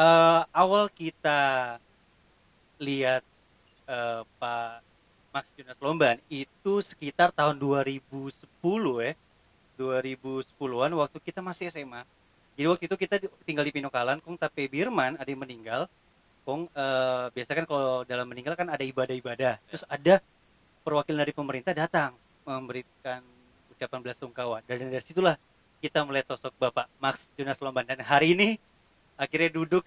eh, awal kita lihat eh, Pak Max Jonas Lomban itu sekitar tahun 2010 ya. 2010-an waktu kita masih SMA jadi waktu itu kita tinggal di Pinokalan kong tapi Birman ada yang meninggal. Kong eh, biasa kan kalau dalam meninggal kan ada ibadah-ibadah. Terus ada perwakilan dari pemerintah datang memberikan ucapan belasungkawa dan dari situlah kita melihat sosok Bapak Max Jonas Lomban. Dan hari ini akhirnya duduk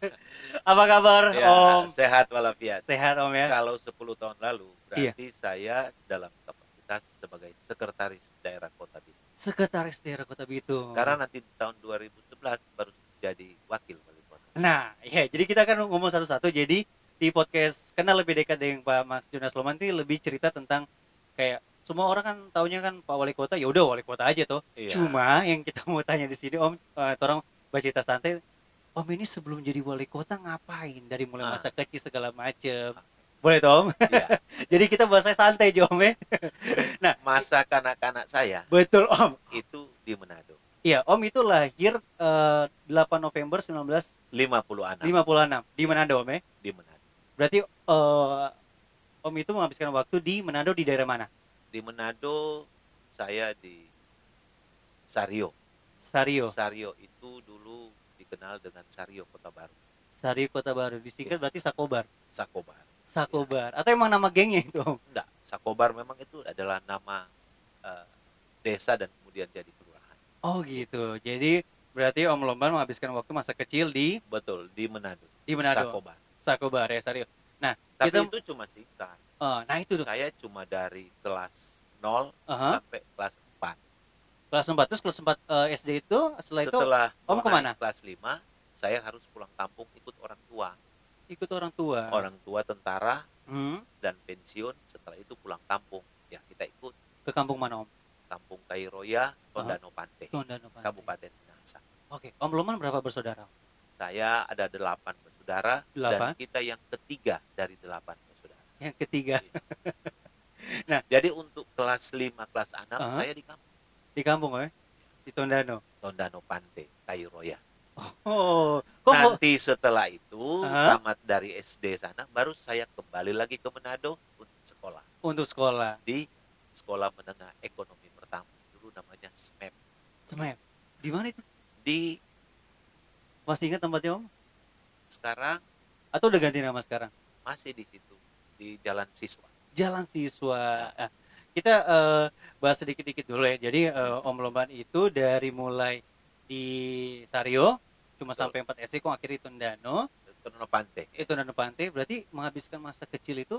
apa kabar Ya, Om sehat walafiat. sehat Om ya Kalau 10 tahun lalu berarti saya dalam kapasitas sebagai sekretaris daerah Kota Bitung. sekretaris daerah Kota Bitung Karena nanti di tahun 2011 baru jadi wakil wali kota. Nah, ya, jadi kita kan ngomong satu-satu. Jadi di podcast kenal lebih dekat dengan Pak Max Jonas Loman itu lebih cerita tentang kayak semua orang kan taunya kan Pak Wali Kota ya udah wali kota aja tuh. Iya. Cuma yang kita mau tanya di sini Om, eh, orang baca cerita santai, Om ini sebelum jadi wali kota ngapain dari mulai Ah. masa kecil segala macem. Boleh tuh Om? Iya. jadi kita bahasa santai Om ya. Masa kanak-kanak saya Betul Om. itu di Manado. Iya Om itu lahir eh, 8 November 1956 56 di Manado Om ya. di Manado. Berarti eh, Om itu menghabiskan waktu di Manado di daerah mana? Di Manado saya di Sario. Sario. Sario itu dulu dikenal dengan Sario Kota Baru, Sario Kota Baru. Disingkat Iya. berarti Sakobar. Sakobar. Sakobar. Atau emang nama gengnya itu? Enggak, Sakobar memang itu adalah nama eh, desa dan kemudian jadi kelurahan. Oh gitu. Jadi berarti Om Lomban menghabiskan waktu masa kecil di Betul, di Manado. di Manado. Sakobar. Sakobar ya Sario. Nah, Tapi kita itu cuma singkat. eh, nah itu tuh Saya cuma dari kelas 0 Aha. sampai kelas 4. Kelas 4 terus kelas 4 eh, SD itu setelah, itu Setelah Om mau ke mana? kelas 5, saya harus pulang kampung ikut orang tua. ikut orang tua. Orang tua tentara Hmm, dan pensiun, setelah itu pulang kampung. Ya, kita ikut ke kampung mana Om? Kampung Kairoya, Tondano Pante, Tondano Pantai. Kabupaten Minahasa. Oke, Om Lomban berapa bersaudara? Saya ada delapan bersaudara Delapan. dan kita yang ketiga dari delapan bersaudara. Yang ketiga Jadi untuk kelas 5, kelas 6 Aha. saya di kampung di kampung ya? Di Tondano. Tondano Pante, Kairoya. Oh, kok Nanti setelah itu Aha. tamat dari SD sana baru saya kembali lagi ke Manado untuk sekolah untuk sekolah? di Sekolah Menengah Ekonomi Pertama. Dulu namanya SMEP Semep. Di mana itu? di Masih ingat tempatnya Om? sekarang Atau udah ganti nama sekarang? masih di situ di Jalan Siswa. Jalan Siswa. Nah, kita eh, bahas sedikit-dikit dulu ya. Jadi eh, Om Lomban itu dari mulai di Sario cuma Betul. sampai 4 SD kok akhirnya di Tondano, Tondano Pante. itu Tondano Pantai berarti menghabiskan masa kecil itu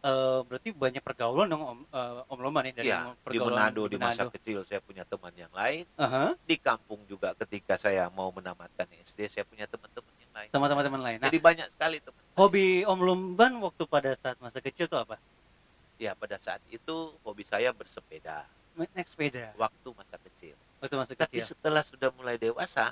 eh, berarti banyak pergaulan dong Om, eh, Om Lomban ya dari Iya, di Manado di masa kecil saya punya teman yang lain. Aha, Di kampung juga ketika saya mau menamatkan SD saya punya teman-teman yang lain. teman-teman teman lain. Nah, Jadi banyak sekali teman. hobi Om Lomban waktu pada saat masa kecil itu apa? Ya pada saat itu hobi saya bersepeda Naik sepeda waktu masa kecil. waktu masa Tapi kecil. setelah sudah mulai dewasa,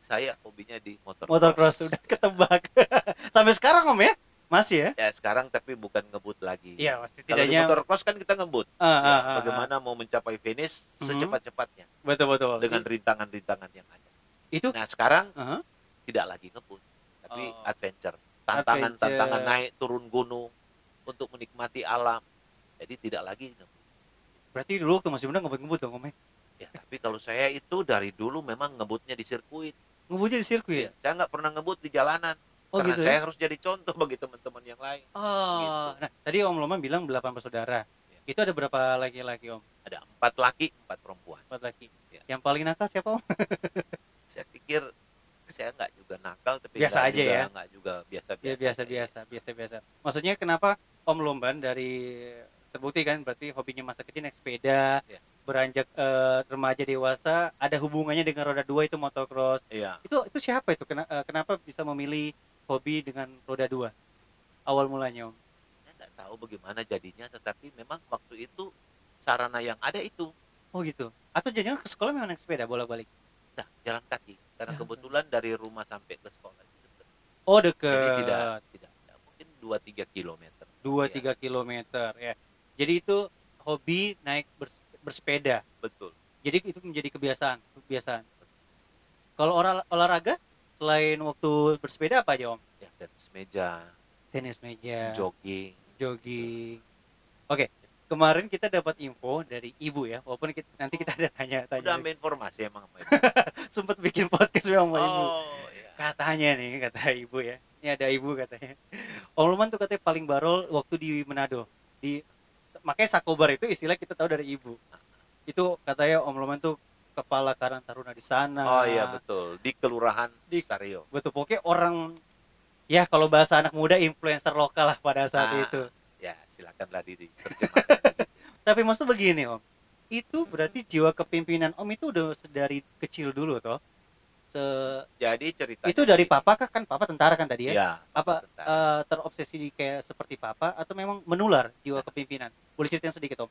saya hobinya di motor. Motocross sudah ketebak. Sampai sekarang Om ya? Masih ya? Ya sekarang tapi bukan ngebut lagi. Iya, pasti Kalau di tidaknya motor cross kan kita ngebut. Ya, ah, ah, ah. bagaimana mau mencapai finish Mhm. secepat-cepatnya betul betul dengan rintangan-rintangan yang ada. itu Nah sekarang Aha. tidak lagi ngebut, tapi Oh. adventure. Tantangan-tantangan Adventure. naik turun gunung untuk menikmati alam. Jadi tidak lagi ngebut. berarti dulu waktu masih muda ngebut-ngebut dong Om ya? Ya, tapi kalau saya itu dari dulu memang ngebutnya di sirkuit. ngebutnya di sirkuit Ya, saya nggak pernah ngebut di jalanan. oh karena gitu saya ya harus jadi contoh bagi teman-teman yang lain. oh gitu. nah tadi Om Loman bilang delapan bersaudara Ya. itu ada berapa laki-laki Om Ada empat laki, empat perempuan. empat laki Ya. yang paling nakal siapa Om Saya pikir saya nggak juga nakal, tapi Biasa nggak aja juga, ya? nggak juga biasa-biasa. ya biasa biasa biasa biasa maksudnya kenapa Om Lomban dari terbukti kan berarti hobinya masa kecil naik sepeda Ya. beranjak eh, remaja dewasa ada hubungannya dengan roda dua itu motocross Iya. itu itu siapa itu Kena- eh, kenapa bisa memilih hobi dengan roda dua awal mulanya om Saya nggak tahu bagaimana jadinya, tetapi memang waktu itu sarana yang ada itu. oh gitu atau jangan ke sekolah memang naik sepeda bolak balik Nah, jalan kaki. Karena kebetulan dari rumah sampai ke sekolah itu dekat. oh Jadi deket tidak tidak, tidak. Mungkin 2-3 kilometer. dua Iya. tiga kilometer ya. Jadi itu hobi naik bers- bersepeda. Betul. jadi itu menjadi kebiasaan kebiasaan. Kalau olah- olahraga selain waktu bersepeda apa aja om? Ya tenis meja. Tenis meja. Jogging. Jogging. Oke kemarin kita dapat info dari ibu ya walaupun kita, nanti kita ada tanya udah ambil informasi emang sama ibu. sempet bikin podcast sama ibu. Oh ya katanya nih kata ibu ya. Ini ada ibu katanya. Om Luman tuh katanya paling barol waktu di Manado. Di makanya Sakobar itu istilah kita tahu dari ibu. Itu katanya Om Luman tuh kepala Karang Taruna di sana. Oh iya betul. Di kelurahan Di- Sario. Betul pokoknya orang ya kalau bahasa anak muda influencer lokal lah pada saat Ah. itu ya silakanlah diri tapi maksud begini Om. Itu berarti jiwa kepimpinan Om itu udah dari kecil dulu toh? Se- jadi ceritanya itu dari papa kah? Kan papa tentara kan tadi ya? Ya apa tentara. eh, terobsesi di kayak seperti papa atau memang menular jiwa kepimpinan? Boleh ceritain sedikit om?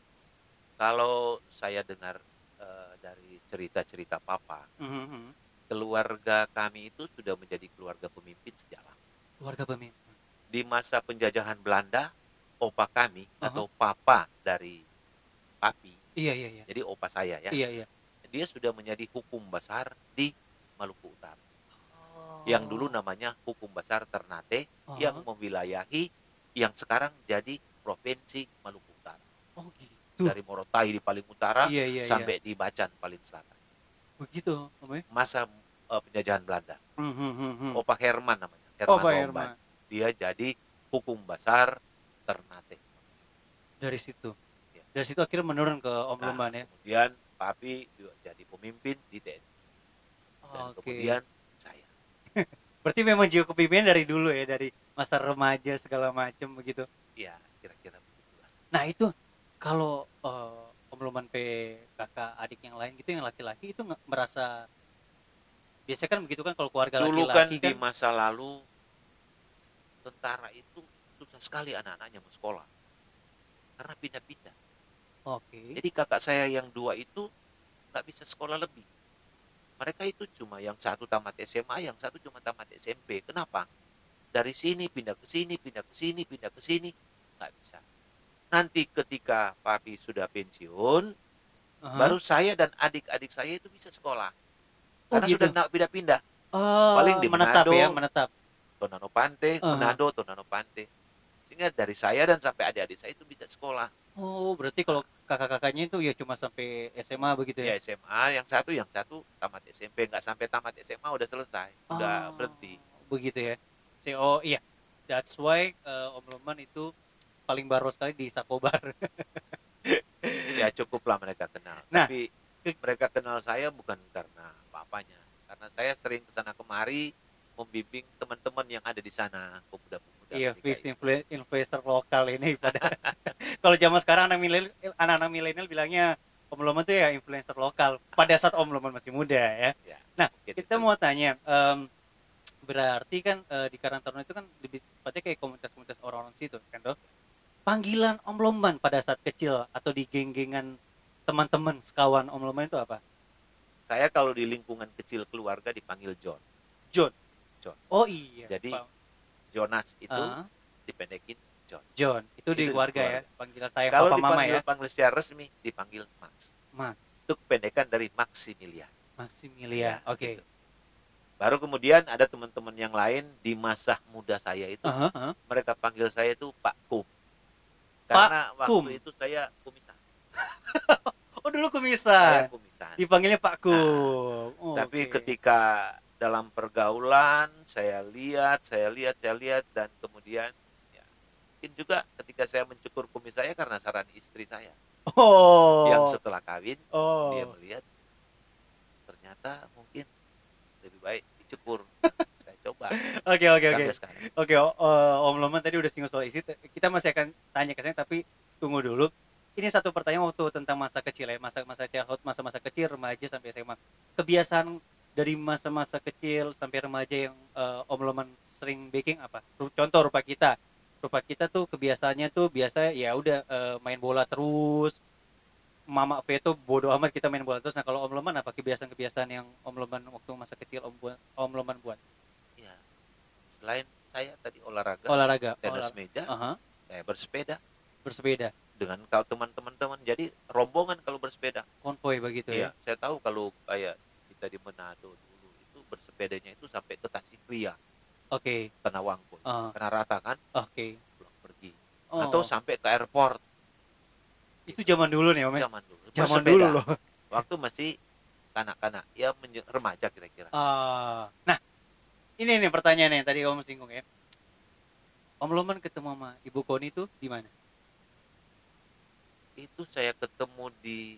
Kalau saya dengar eh, dari cerita-cerita papa Mhm. keluarga kami itu sudah menjadi keluarga pemimpin sejak lama. Keluarga pemimpin. Di masa penjajahan Belanda opa kami Aha. atau papa dari papi. Iya iya iya. Jadi opa saya ya. Iya iya. Dia sudah menjadi hukum besar di Maluku Utara. Yang dulu namanya hukum besar Ternate Oh. yang mewilayahi yang sekarang jadi provinsi Maluku Utara. Oh gitu. Dari Morotai di paling utara iya iya sampai di Bacan paling selatan. Iya. begitu om ya? Masa eh, penjajahan Belanda. Mhm, mhm. Opa Herman namanya oh Herman Lomban Herman. Dia jadi hukum besar Ternate dari situ? Iya. dari situ akhirnya menurun ke om Nah, ya? kemudian papi juga jadi pemimpin di TNI. Dan oke. kemudian saya. Berarti memang jiwa kepimpinan dari dulu ya dari masa remaja segala macam begitu? Ya kira-kira begitulah. Nah itu kalau eh, Om Luman P kakak adik yang lain gitu yang laki-laki itu merasa biasanya kan begitu kan kalau keluarga dulu kan laki-laki di kan, masa lalu tentara itu sekali anak-anaknya mau sekolah. Karena pindah-pindah. Oke. Jadi kakak saya yang dua itu nggak bisa sekolah lebih. Mereka itu cuma yang satu tamat SMA yang satu cuma tamat SMP kenapa? Dari sini pindah ke sini pindah ke sini pindah ke sini. Nggak bisa. Nanti ketika papi sudah pensiun Aha. baru saya dan adik-adik saya itu bisa sekolah. Oh, karena gitu. sudah nggak pindah-pindah. Oh, paling di menetap Manado. ya menetap. Tonano Pante, Aha. Manado, Tonano Pante. Sehingga dari saya dan sampai adik-adik saya itu bisa sekolah. oh berarti kalau kakak-kakaknya itu ya cuma sampai SMA begitu Ya ya SMA, yang satu, yang satu tamat SMP, nggak sampai tamat SMA udah selesai, udah Oh, berhenti. begitu ya oh iya that's why eh, Om Luman itu paling baru sekali di Sakobar Ya cukuplah mereka kenal. Nah, Tapi mereka kenal saya bukan karena papanya, karena saya sering ke sana kemari membimbing teman-teman yang ada di sana, pemuda-pemuda. Iya ketika fix influ- investor lokal ini pada kalau zaman sekarang anak milenial anak-anak milenial bilangnya Om Luman tuh ya influencer lokal pada saat Om Luman masih muda ya Ya, Nah, mungkin kita mau tanya em, berarti kan eh, di Karang Taruna itu kan lebih tepatnya kayak komunitas-komunitas orang-orang situ kan toh panggilan Om Lomban pada saat kecil atau di geng-gengan teman-teman sekawan Om Lomban itu apa Saya kalau di lingkungan kecil keluarga dipanggil John. John John. oh iya Jadi, Pak. Jonas itu Ah, dipendekin John. John itu, di Itu di keluarga ya panggilan saya Kalau papa mama dipanggil ya panggil secara resmi dipanggil Max. Max Itu kependekan dari Maximilian. Maximilia Ya, oke gitu. Baru kemudian ada teman-teman yang lain di masa muda saya itu Aha, aha. mereka panggil saya itu Pak Kum. Karena waktu Kum. itu saya kumisan. oh dulu Saya kumisan kumisan. dipanggilnya Pak Kum Oh, Tapi oke. ketika dalam pergaulan saya lihat, saya lihat, saya lihat dan kemudian ya, mungkin juga ketika saya mencukur kumis saya karena saran istri saya oh yang setelah kawin oh dia melihat ternyata mungkin lebih baik dicukur. saya coba oke oke oke. Oke, Om Loman tadi udah singgung soal isi. Kita masih akan tanya ke sana, tapi tunggu dulu. Ini satu pertanyaan waktu tentang masa kecil ya, masa-masa childhood, masa-masa kecil, remaja sampai SMA. Kebiasaan dari masa-masa kecil sampai remaja yang eh, Om Loman sering baking apa? Contoh rupa kita. Rupa kita tuh kebiasaannya tuh biasa ya udah eh, main bola terus. Mama V tuh bodoh amat kita main bola terus. Nah kalau Om Loman apa kebiasaan-kebiasaan yang Om Loman waktu masa kecil Om, buat, Om Loman buat? Ya. Selain saya tadi olahraga, Olahraga. tenis olahraga. meja, Aha, saya bersepeda bersepeda. dengan kau teman-teman jadi rombongan kalau bersepeda. konvoy begitu Iya, ya. saya tahu kalau kayak di Manado dulu itu bersepedanya itu sampai ke Tasik Ria, Oke. Tanah Wangkul. Ah, Tanah Rata kan, Oke. pulang pergi. Oh, Atau sampai ke airport itu zaman dulu nih, Om. ya? zaman dulu. Zaman Bersepeda. dulu loh. Waktu masih kanak-kanak, ya remaja kira-kira. Ah, nah, ini nih pertanyaannya yang tadi Om singgung ya. Om Loman ketemu sama Ibu Koni tuh di mana? Itu saya ketemu di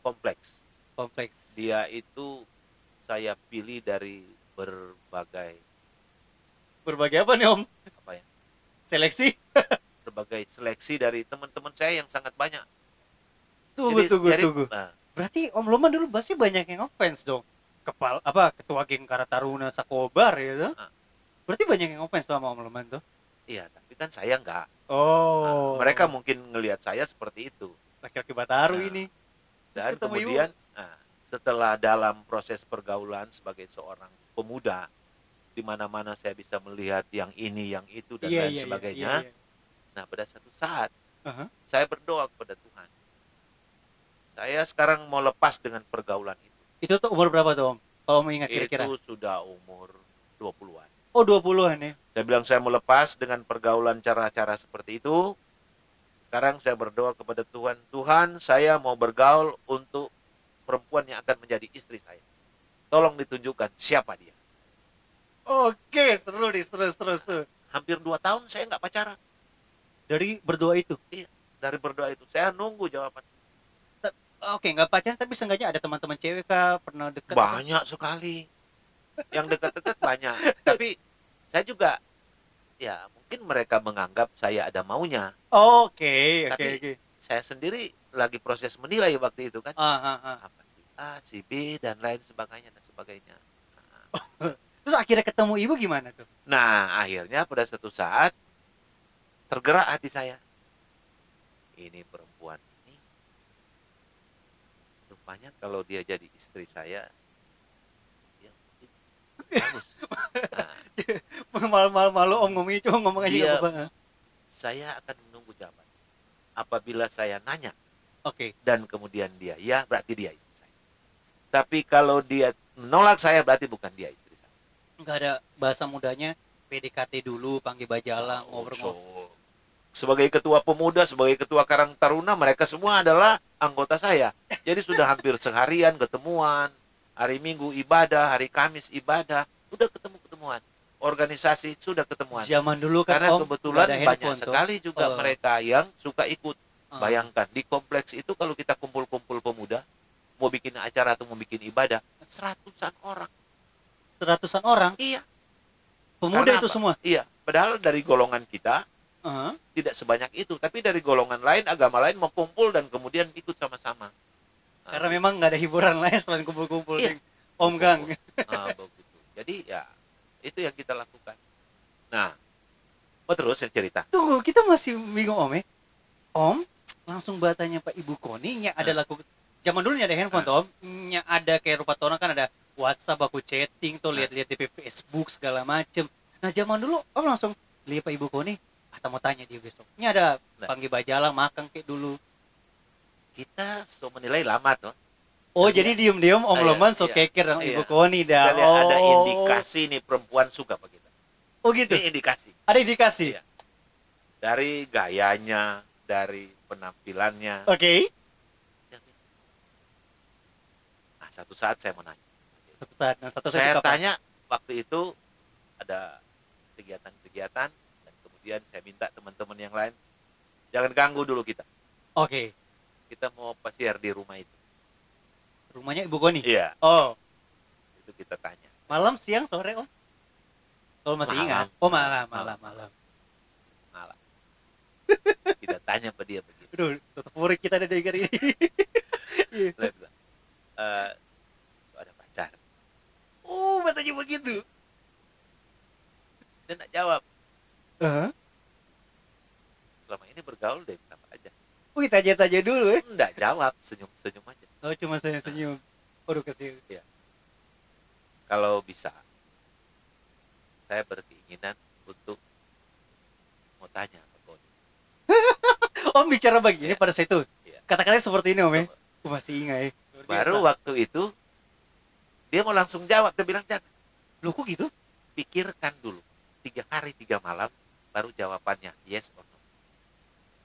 kompleks. Kompleks. Dia itu saya pilih dari berbagai Berbagai apa nih Om? apa ya? Seleksi? Berbagai seleksi dari teman-teman saya yang sangat banyak. Tunggu, tunggu, jadi, tunggu. nah, Berarti Om Loman dulu pasti banyak yang ngefans dong. Kepal apa ketua geng Karataruna Sakobar ya tuh. Ah. Berarti banyak yang ngefans sama Om Loman tuh. iya, tapi kan saya enggak. Oh. Nah, mereka mungkin ngelihat saya seperti itu. laki-laki Bataru Nah, ini. Terus Dan ibu. Setelah dalam proses pergaulan sebagai seorang pemuda di mana-mana saya bisa melihat yang ini, yang itu dan Iya, lain iya, iya, sebagainya. iya, iya. Nah, pada satu saat Aha. saya berdoa kepada Tuhan. Saya sekarang mau lepas dengan pergaulan itu. Itu tuh umur berapa tuh Om? Kalau mau ingat kira-kira. Itu sudah umur 20-an. Oh 20-an ya. Saya bilang saya mau lepas dengan pergaulan cara-cara seperti itu. Sekarang saya berdoa kepada Tuhan, Tuhan saya mau bergaul untuk perempuan yang akan menjadi istri saya. Tolong ditunjukkan siapa dia. Oke, seru nih, terus terus tuh. Hampir dua tahun saya nggak pacaran. Dari berdoa itu. Dari berdoa itu, saya nunggu jawaban. Oke, nggak pacaran tapi seenggaknya ada teman-teman cewek kah pernah dekat? Banyak sekali. Yang dekat-dekat banyak. Tapi saya juga, ya mungkin mereka menganggap saya ada maunya. Oke, oke, Tapi- oke. Saya sendiri lagi proses menilai waktu itu kan. Ah, ah, ah. Apa si A, si B, dan lain sebagainya dan sebagainya. Terus akhirnya ketemu ibu gimana tuh? Nah, akhirnya pada satu saat tergerak hati saya. Ini perempuan ini rupanya kalau dia jadi istri saya ya mungkin bagus. Nah, Malu-malu om ngomongnya cuma ngomong aja apa-apa. saya akan menunggu jawaban. Apabila saya nanya Oke. dan kemudian dia ya, berarti dia istri saya. Tapi kalau dia menolak saya berarti bukan dia istri saya. Nggak ada bahasa mudanya PDKT dulu, panggil bajalang, Oh, ngobrol-ngobrol. so, sebagai ketua pemuda, sebagai ketua Karang Taruna, mereka semua adalah anggota saya. Jadi sudah hampir seharian ketemuan, hari Minggu ibadah, hari Kamis ibadah, sudah ketemu-ketemuan. Organisasi sudah ketemuan. Zaman dulu kan Karena om kebetulan banyak sekali juga Oh. mereka yang suka ikut. Bayangkan di kompleks itu kalau kita kumpul-kumpul pemuda, mau bikin acara atau mau bikin ibadah, seratusan orang. Seratusan orang, Iya, pemuda Karena itu apa? semua. iya. Padahal dari golongan kita Ah. tidak sebanyak itu, tapi dari golongan lain, agama lain mau kumpul dan kemudian ikut sama-sama. Nah, Karena memang nggak ada hiburan lain selain kumpul-kumpul Iya. Om Gang. ah, begitu. Jadi ya itu yang kita lakukan. Nah, mau terus cerita. Tunggu, kita masih bingung Om ya. Om langsung batanya Pak Ibu Koni nya ada Ah. laku zaman dulu ada handphone Om. Nya ada kayak rupa orang kan ada WhatsApp aku chatting tuh Ah. lihat-lihat di Facebook segala macem. Nah, zaman dulu Om langsung lihat Pak Ibu Koni atau mau tanya dia besok. Nya ada Nah. panggil bajalang makan kayak dulu. Kita so menilai lama tuh. Oh, Jadi jadi diem-diem Om Ah, iya, Loman so iya, keker sama Ibu iya. Koni dah. Kita ada Oh. indikasi nih perempuan suka apa kita. Oh gitu. Ini indikasi. Ada indikasi. Iya. Dari gayanya, dari penampilannya. Oke. Nah, satu saat saya mau nanya. Satu saat, nah, satu saat saya kapan? tanya waktu itu ada kegiatan-kegiatan dan kemudian saya minta teman-teman yang lain jangan ganggu dulu kita. Oke. Kita mau pasiar di rumah itu. Rumahnya Ibu Koni. Iya, Oh, itu kita tanya. malam, siang, sore, Om? Kalau masih Malam. ingat. Oh, malam, malam, Malam. malam. Malah. kita tanya ke dia. Aduh, tutup murid kita ada dengar ini. Dia bilang, "Eh, so ada pacar. Oh, katanya begitu. Dia nggak jawab. Hah? Selama ini bergaul deh sama aja. Oh, kita tanya-tanya dulu ya. Nggak jawab, senyum-senyum aja. Oh, cuma saya senyum. Waduh, ke sini. Kalau bisa, saya berkeinginan untuk mau tanya. Om bicara begini Iya. pada saat itu. Iya. Kata-katanya seperti ini, Om ya. Aku masih ingat ya. Baru waktu itu dia mau langsung jawab, dia bilang jangan. Loh, kok gitu? pikirkan dulu tiga hari tiga malam baru jawabannya yes or no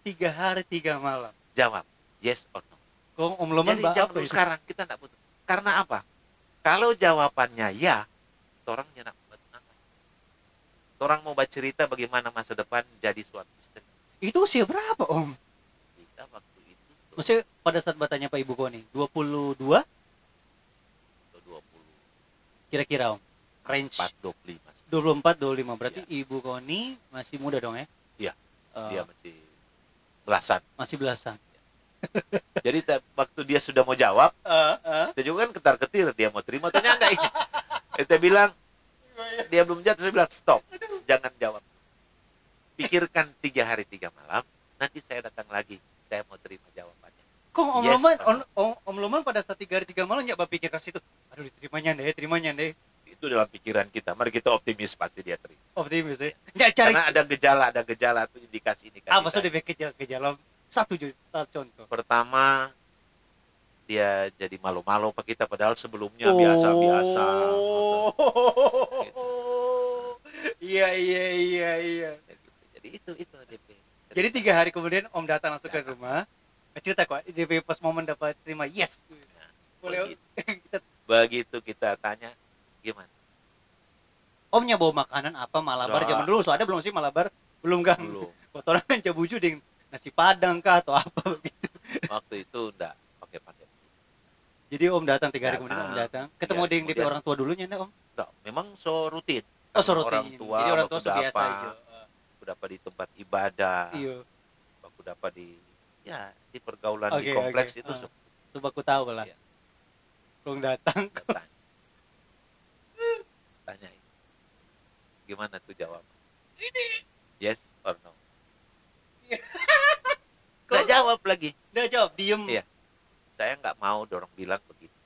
tiga hari tiga malam jawab yes or no kok om loman jadi apa dulu sekarang kita tidak butuh karena apa kalau jawabannya ya orang nyenak orang mau bercerita bagaimana masa depan jadi suami istri itu usia berapa om? Kita waktu itu tuh maksudnya pada saat bertanya pak ibu koni 22 dua? Puluh? Kira-kira om. Range. Empat dua puluh lima 24 25 berarti ibu koni masih muda dong ya? Iya. Eh, dia masih belasan. masih belasan. Jadi waktu dia sudah mau jawab Eh, eh. kita juga kan ketar ketir dia mau terima atau enggak ini kita bilang dia belum jatuh saya bilang stop jangan jawab pikirkan tiga hari tiga malam nanti saya datang lagi saya mau terima jawabannya. Kok om Yes, loman om, om, om loman pada saat tiga hari tiga malam nggak berpikir ke situ aduh diterimanya deh terimanya deh. Itu dalam pikiran kita mari kita optimis pasti dia terima. Optimis ya nggak cari karena ada gejala ada gejala tuh indikasi indikasi apa sudah gejala gejala satu contoh. Pertama dia jadi malu-malu pak kita padahal sebelumnya biasa-biasa. Oh. Iya iya iya iya. Jadi itu itu DP Jadi tiga hari kemudian Om datang langsung ke Ya. rumah. Cerita kok, DP pas momen dapat terima yes. Boleh begitu, kita begitu kita tanya gimana? Omnya bawa makanan apa malabar Nah. zaman dulu so ada belum sih malabar belum kan belum. Kotoran kan jabuju dengan nasi padang kah atau apa begitu. Waktu itu enggak pakai pakai jadi om datang tiga hari kemudian om Datang. datang. Ketemu Iya, dengan DP orang tua dulunya enggak om? Enggak, memang so rutin. Oh suruh orang tua jadi orang tua so biasa aja baku dapat di tempat ibadah iya baku dapat di ya di pergaulan di Oke, kompleks oke. itu Ah. so coba aku tahu lah Iya. Om datang tanya tanyain gimana tuh jawab yes or no nggak jawab lagi udah jawab diem Iya. saya nggak mau dorong bilang begitu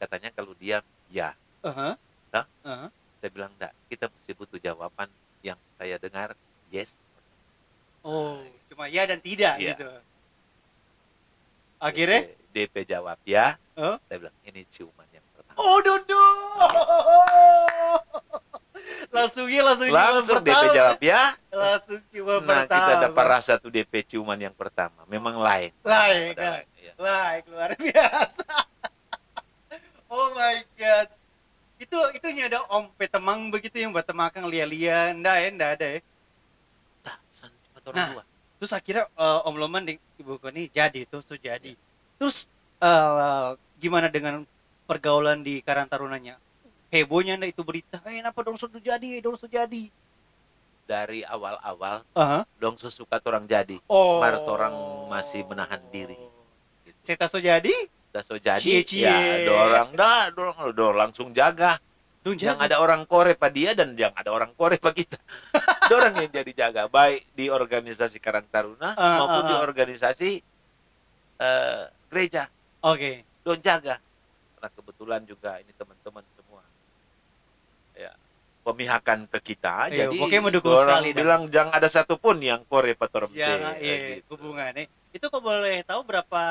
katanya kalau dia ya Aha. Hah? Aha. saya bilang enggak kita mesti butuh jawaban yang saya dengar yes Oh, cuma ya dan tidak Iya. gitu. Akhirnya, DP, DP jawab ya Huh? saya bilang ini ciuman yang pertama oh Dodo. langsung ya langsung langsung DP pertama. jawab ya Langsung ciuman nah pertama. kita dapat rasa tuh DP ciuman yang pertama memang lain Lain, kan? lain, iya. Like luar biasa. oh my god. Itu itu ada om petemang begitu yang buat temakang lia-lia, ndak ya, ndak ada ya. Nah, san cuma orang Nah. dua Terus akhirnya eh, Om Loman di Ibu Koni jadi tuh tuh jadi. Terus eh, gimana dengan pergaulan di Karang Tarunanya? Hebohnya ndak itu berita. Eh, kenapa dong sudah jadi, dong sudah jadi. dari awal-awal Aha. dong sesuka orang jadi Oh. Mar orang masih menahan diri. gitu. Saya so jadi, so jadi Cie-cie. ya dorang dah dorang dorang langsung jaga dong yang jadi. ada orang kore pak dia dan yang ada orang kore pak kita dorang yang jadi jaga baik di organisasi Karang Taruna Ah, maupun ah, di ah. organisasi eh, gereja Oke. don jaga karena kebetulan juga ini teman-teman semua ya pemihakan ke kita Iya, jadi pokoknya mendukung orang sekali bilang jangan ada satupun yang kore pak Torem Ya, iya, gitu. hubungannya. Itu kok boleh tahu berapa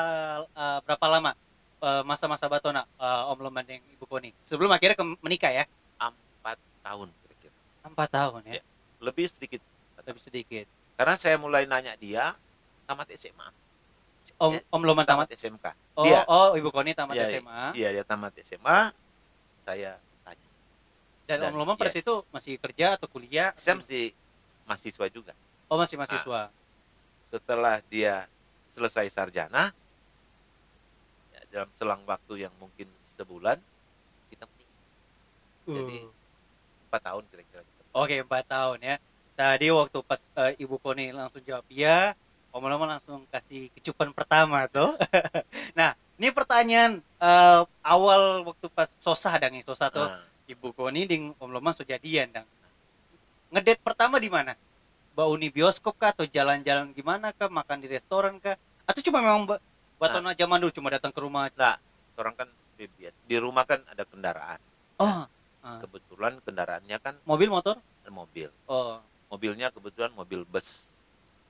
eh, berapa lama masa-masa Batona eh, Om Loman yang Ibu Koni sebelum akhirnya ke menikah ya? empat tahun kira-kira Empat tahun ya, Iya. lebih sedikit lebih sedikit. karena saya mulai nanya dia tamat SMA Om Ya, Om Loman tamat. tamat SMK Oh, dia oh Ibu Koni tamat Iya, SMA. iya dia tamat SMA saya tanya Dan, dan Om Loman pada yes. situ masih kerja atau kuliah? saya masih mahasiswa juga Oh masih mahasiswa. setelah dia selesai sarjana ya, dalam selang waktu yang mungkin sebulan kita menikah jadi Uh. empat tahun kira-kira Oke empat tahun ya. Tadi waktu pas eh, Ibu Koni langsung jawab iya, Om Loman langsung kasih kecupan pertama tuh. nah ini pertanyaan eh, awal waktu pas sosah dang ya, sosah tuh. Ah, Ibu Koni ding Om Loman sudah jadian dang. Ngedate pertama di mana? Mbak Uni bioskop kah atau jalan-jalan gimana kah? Makan di restoran kah? Atau cuma memang ba- Batona zaman dulu cuma datang ke rumah? nah orang kan di, di rumah kan ada kendaraan Oh, ah. kebetulan kendaraannya kan mobil motor? mobil Oh, mobilnya kebetulan mobil bus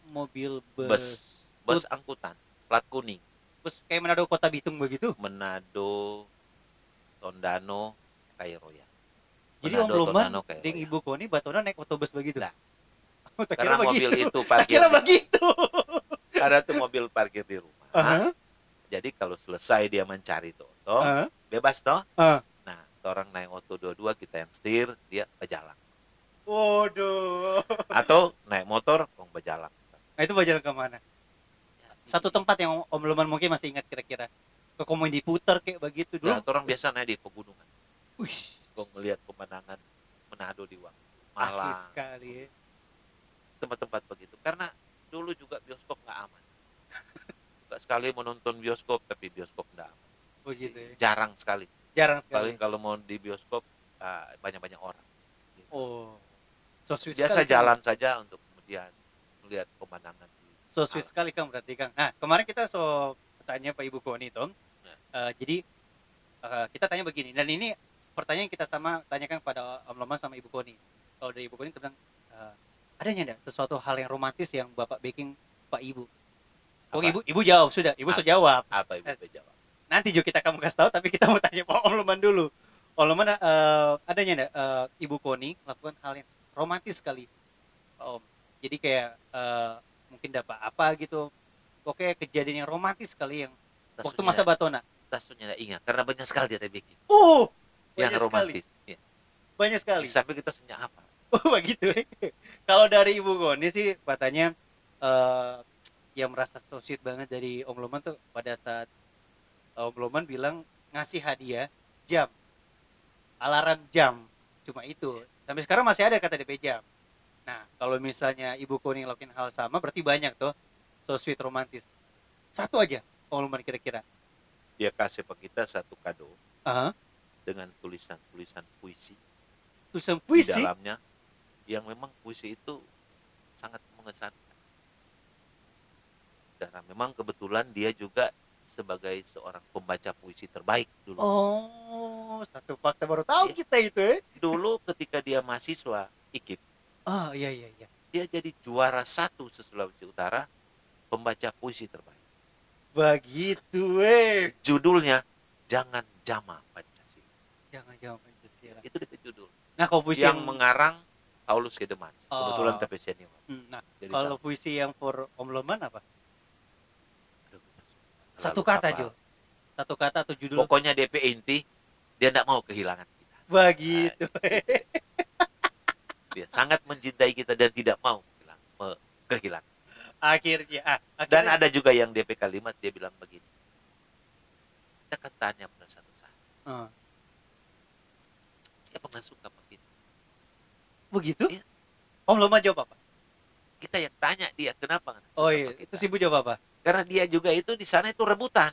mobil bus bus. bus angkutan plat kuning Bus kayak Manado Kota Bitung begitu? Manado Tondano Kairoya Jadi Om dengan Roya. Ibu Koni Batona naik otobus begitu. Lah. Tak Karena mobil begitu. itu parkir kira di- begitu. Karena tuh mobil parkir di rumah. Aha, Jadi kalau selesai dia mencari Toto, aha, bebas toh. ah. Nah, orang naik oto dua-dua kita yang setir, dia berjalan. Waduh. Atau naik motor, kong berjalan. Nah, itu berjalan ke mana? Ya, Satu tempat yang Om Loman mungkin masih ingat kira-kira. Ke komedi putar kayak begitu dulu. Ya, orang biasa naik di pegunungan. Wih, Kong melihat pemandangan Manado di waktu asli malam, sekali. ya. tempat-tempat begitu. Karena dulu juga bioskop nggak aman. Suka sekali menonton bioskop, tapi bioskop nggak aman. Begitu ya. Jarang sekali. Jarang Paling sekali. kalau mau di bioskop ah, banyak-banyak orang. Gitu. Oh. So sweet Biasa sekali, jalan saja untuk kemudian melihat pemandangan. So sweet alam. sekali Kang berarti Kang. Nah, kemarin kita so tanya Pak Ibu Koni Tom. Ya. Eh, jadi eh, kita tanya begini dan ini pertanyaan yang kita sama tanyakan kepada Om Loman sama Ibu Koni. Kalau dari Ibu Koni kita bilang eh, adanya enggak sesuatu hal yang romantis yang Bapak baking Pak Ibu? Oh, Apa? Ibu Ibu jawab sudah. Ibu sudah jawab. Apa ibu Eh. jawab? Nanti juga kita kamu kasih tahu tapi kita mau tanya Pak Om Loman dulu. Om Loman eh, adanya enggak eh, Ibu Koni melakukan hal yang romantis sekali Pak Om. Jadi kayak eh, mungkin dapat apa gitu. Oke, kejadian yang romantis sekali yang waktu masa Batona. Tasunya nggak ingat karena banyak sekali dia bikin Uh, yang banyak sekali. romantis. Ya. Banyak sekali. Sampai kita senyap apa? Oh, begitu. Kalau dari Ibu Goni sih katanya eh yang merasa so sweet banget dari Om Loman tuh pada saat Om Loman bilang ngasih hadiah jam. Alarm jam. Cuma itu. Sampai sekarang masih ada kata DP jam. Nah, kalau misalnya Ibu Koni ngelakuin hal sama berarti banyak tuh so sweet romantis. Satu aja Om Loman kira-kira. Dia kasih ke kita satu kado Aha. dengan tulisan-tulisan puisi Tulisan di puisi. dalamnya yang memang puisi itu sangat mengesankan. Karena memang kebetulan dia juga sebagai seorang pembaca puisi terbaik dulu. Oh, satu fakta baru tahu Iya. kita itu ya. Dulu ketika dia mahasiswa IKIP, Oh, iya iya iya. dia jadi juara satu se Sulawesi Utara pembaca puisi terbaik. Begitu, eh. Judulnya Jangan Jama Pancasila. Jangan jangan Pancasila. Itu dia judul. Nah, kalau puisi yang yang, mengarang Paulus Kedemans. Oh. Kebetulan tapi senior. Hmm, nah, Jadi kalau tahu. puisi yang for Om Loman apa? Satu kata, hafal. Jo. Satu kata atau judul Pokoknya DP inti dia tidak mau kehilangan kita. begitu. Dia sangat mencintai kita dan tidak mau kehilangan. akhirnya, ah, Dan akhirnya ada juga yang DP kalimat dia bilang begini. Kita akan tanya pada satu saat. Ah, Dia pernah suka kita. begitu? Iya. Om Loman jawab apa? Kita yang tanya dia kenapa Oh iya, itu si Ibu jawab apa? Karena dia juga itu di sana itu rebutan.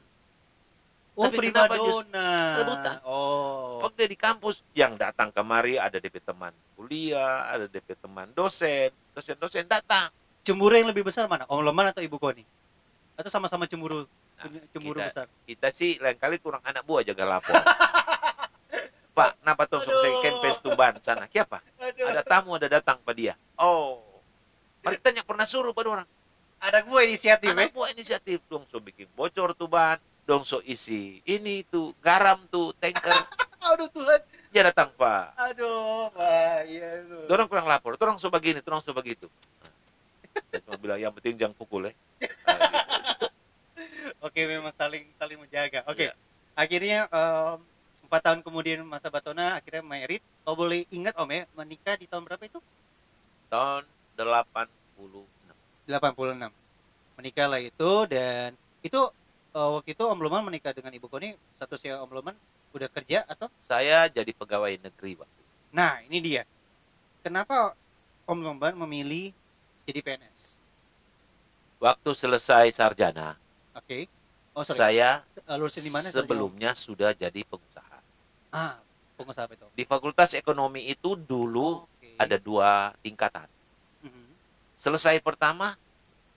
Oh, Tapi prima kenapa donna. rebutan? Oh. Waktu di kampus yang datang kemari ada DP teman kuliah, ada DP teman dosen, dosen-dosen datang. Cemburu yang lebih besar mana? Om Loman atau Ibu Koni? Atau sama-sama cemburu? Nah, cemburu kita- besar. Kita sih lain kali kurang anak buah jaga lapor. Pak, kenapa tuh saya kempes tumban sana? Siapa? Ada tamu ada datang pada dia. Oh. Mereka tanya pernah suruh pada orang. Ada gue inisiatif, eh? Anak buah inisiatif dong so bikin bocor tuh ban, dong so isi ini tuh garam tuh tanker. Aduh Tuhan. Dia datang pak. Aduh, Pak. Iya lu. Orang kurang lapor, orang so begini, orang so begitu. Dia cuma bilang yang penting jangan pukul ya. Nah, gitu. Oke, memang saling saling menjaga. Oke. Iya. Akhirnya em, empat tahun kemudian masa Batona akhirnya merit. Kalau boleh ingat Om ya, menikah di tahun berapa itu? Tahun 86. 86. Menikah lah itu dan itu eh, waktu itu Om Loman menikah dengan Ibu Koni statusnya Om Loman udah kerja atau? Saya jadi pegawai negeri waktu. itu. Nah, ini dia. Kenapa Om Loman memilih jadi PNS? Waktu selesai sarjana, Oke. Oh, sorry. saya Eh, Lurusin di mana? Sebelumnya sudah jadi pengusaha. Ah, pengusaha itu? Di Fakultas Ekonomi itu dulu Oke. ada dua tingkatan. Selesai pertama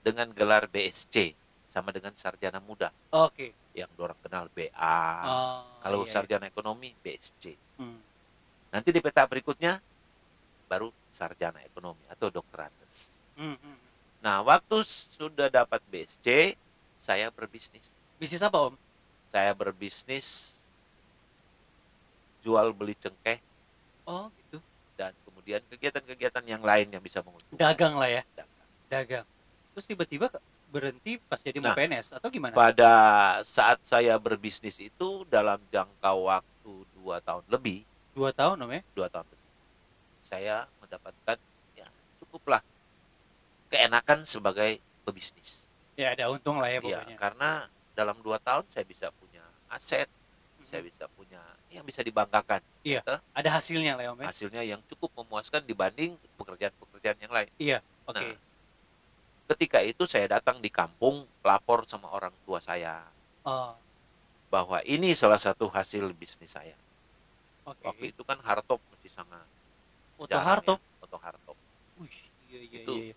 dengan gelar BSC sama dengan sarjana muda Oke. yang orang kenal BA. Oh, Kalau iya, sarjana ekonomi BSC. iya. Hmm. Nanti di peta berikutnya baru sarjana ekonomi atau doktoratus. Hmm, hmm. Nah, waktu sudah dapat BSC, saya berbisnis. Bisnis apa Om? Saya berbisnis jual beli cengkeh Oh, gitu. dan kemudian kegiatan-kegiatan yang lain yang bisa menguntungkan. Dagang lah ya, Dagang. dagang. Terus tiba-tiba berhenti pas jadi mau Nah, PNS atau gimana? Pada saat saya berbisnis itu dalam jangka waktu dua tahun lebih, Dua tahun om ya? dua tahun lebih, saya mendapatkan ya cukuplah keenakan sebagai pebisnis. Ya ada untung lah ya Iya, pokoknya. karena dalam dua tahun saya bisa punya aset, saya Mhm. bisa punya yang bisa dibanggakan. Iya. Gitu. Ada hasilnya lah ya om ya? Hasilnya yang cukup memuaskan dibanding pekerjaan-pekerjaan yang lain. Oke. Nah, ketika itu saya datang di kampung lapor sama orang tua saya Oh, bahwa ini salah satu hasil bisnis saya. oke. Waktu itu kan Hartop masih sangat Oto jarang Harto. ya, Oto Hartop. Wih, iya iya Itu iya.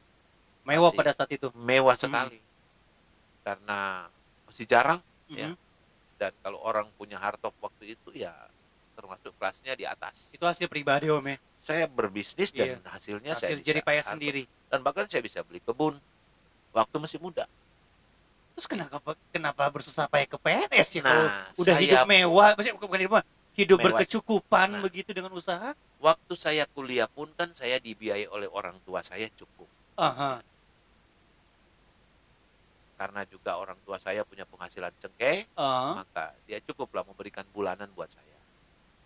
Mewah masih- pada saat itu. Mewah Hmm. sekali. Karena masih jarang Ya. Dan kalau orang punya Hartop waktu itu ya termasuk kelasnya di atas. Itu hasil pribadi om ya. Saya berbisnis dan Iya. hasilnya saya Hasil bisa jadi payah sendiri. Dan bahkan saya bisa beli kebun waktu masih muda. Terus kenapa kenapa bersusah payah ke PNS ya? Nah, kalau udah saya- hidup mewah, maksudnya bukan bukan hidup mewah, hidup Mewah. berkecukupan Nah. begitu dengan usaha? Waktu saya kuliah pun kan saya dibiayai oleh orang tua saya cukup. Aha. Karena juga orang tua saya punya penghasilan cengkeh, Ah, maka dia cukuplah memberikan bulanan buat saya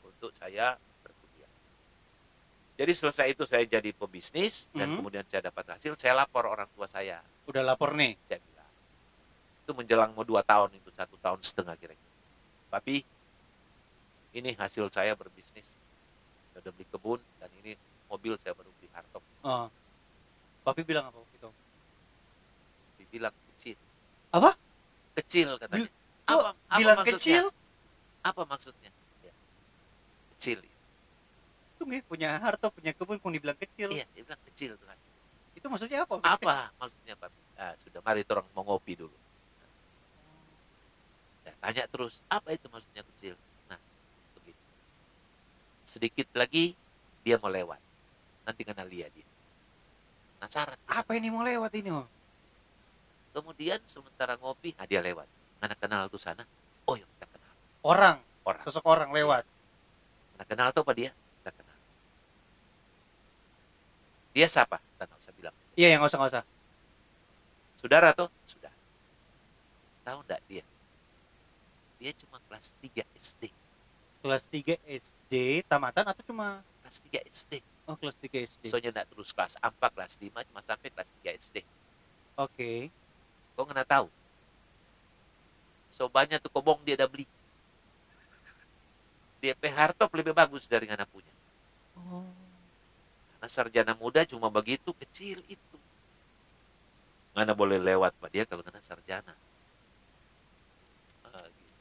untuk saya berkuliah. Jadi selesai itu saya jadi pebisnis dan Mhm. kemudian saya dapat hasil, saya lapor orang tua saya. udah lapor nih. Saya bilang itu menjelang mau dua tahun itu satu tahun setengah kira-kira. Tapi ini hasil saya berbisnis. Saya udah beli kebun dan ini mobil saya baru beli Hartop. Ah. Papi bilang apa waktu itu? Dibilang. Apa? Kecil katanya. Bil- kok bilang maksudnya? kecil? Apa maksudnya? Ya. Kecil. Tuh nih punya harta, punya kebun, pun dibilang kecil. Iya, dia bilang kecil tuh hasil. Itu maksudnya apa? Apa maksudnya Pak? Ah, sudah mari orang mau ngopi dulu. Saya tanya terus, apa itu maksudnya kecil? Nah, begitu. Sedikit lagi dia mau lewat. Nanti kena lihat dia. Penasaran. Apa ini mau lewat ini? Om? Kemudian sementara ngopi, nah dia lewat. Anak kenal tuh sana. Oh ya kita kenal. Orang, Orang. sosok orang lewat. Anak kenal tuh apa dia? Kita kenal. Dia siapa? Kita nggak usah bilang. Iya, yang nggak usah nggak usah. Saudara tuh? Sudah. Tahu enggak dia? Dia cuma kelas 3 SD. Kelas 3 SD, tamatan atau cuma Kelas 3 SD. oh kelas 3 SD. Soalnya enggak terus kelas 4, kelas 5, cuma sampai kelas 3 SD. Oke. Kau nggak tahu? Sobanya tuh kobong dia udah beli. DP Hartop lebih bagus dari anak punya. Oh. Karena sarjana muda cuma begitu kecil itu. Mana boleh lewat pak dia kalau kena sarjana. Ah, gitu.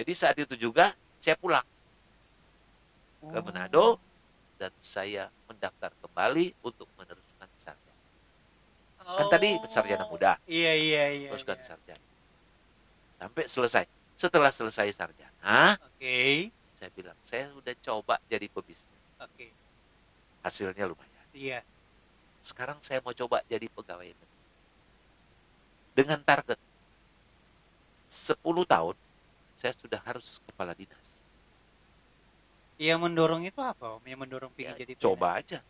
Jadi saat itu juga saya pulang ke Manado dan saya mendaftar kembali untuk meneruskan sarjana. Kan tadi sarjana muda, Iya iya iya. teruskan iya. sarjana. Sampai selesai. Setelah selesai sarjana, Oke. saya bilang saya udah coba jadi pebisnis. Oke. Hasilnya lumayan. Iya. Sekarang saya mau coba jadi pegawai negeri. Dengan target 10 tahun saya sudah harus kepala dinas. Yang mendorong itu apa? Om? Yang mendorong Ya, pingin jadi coba aja.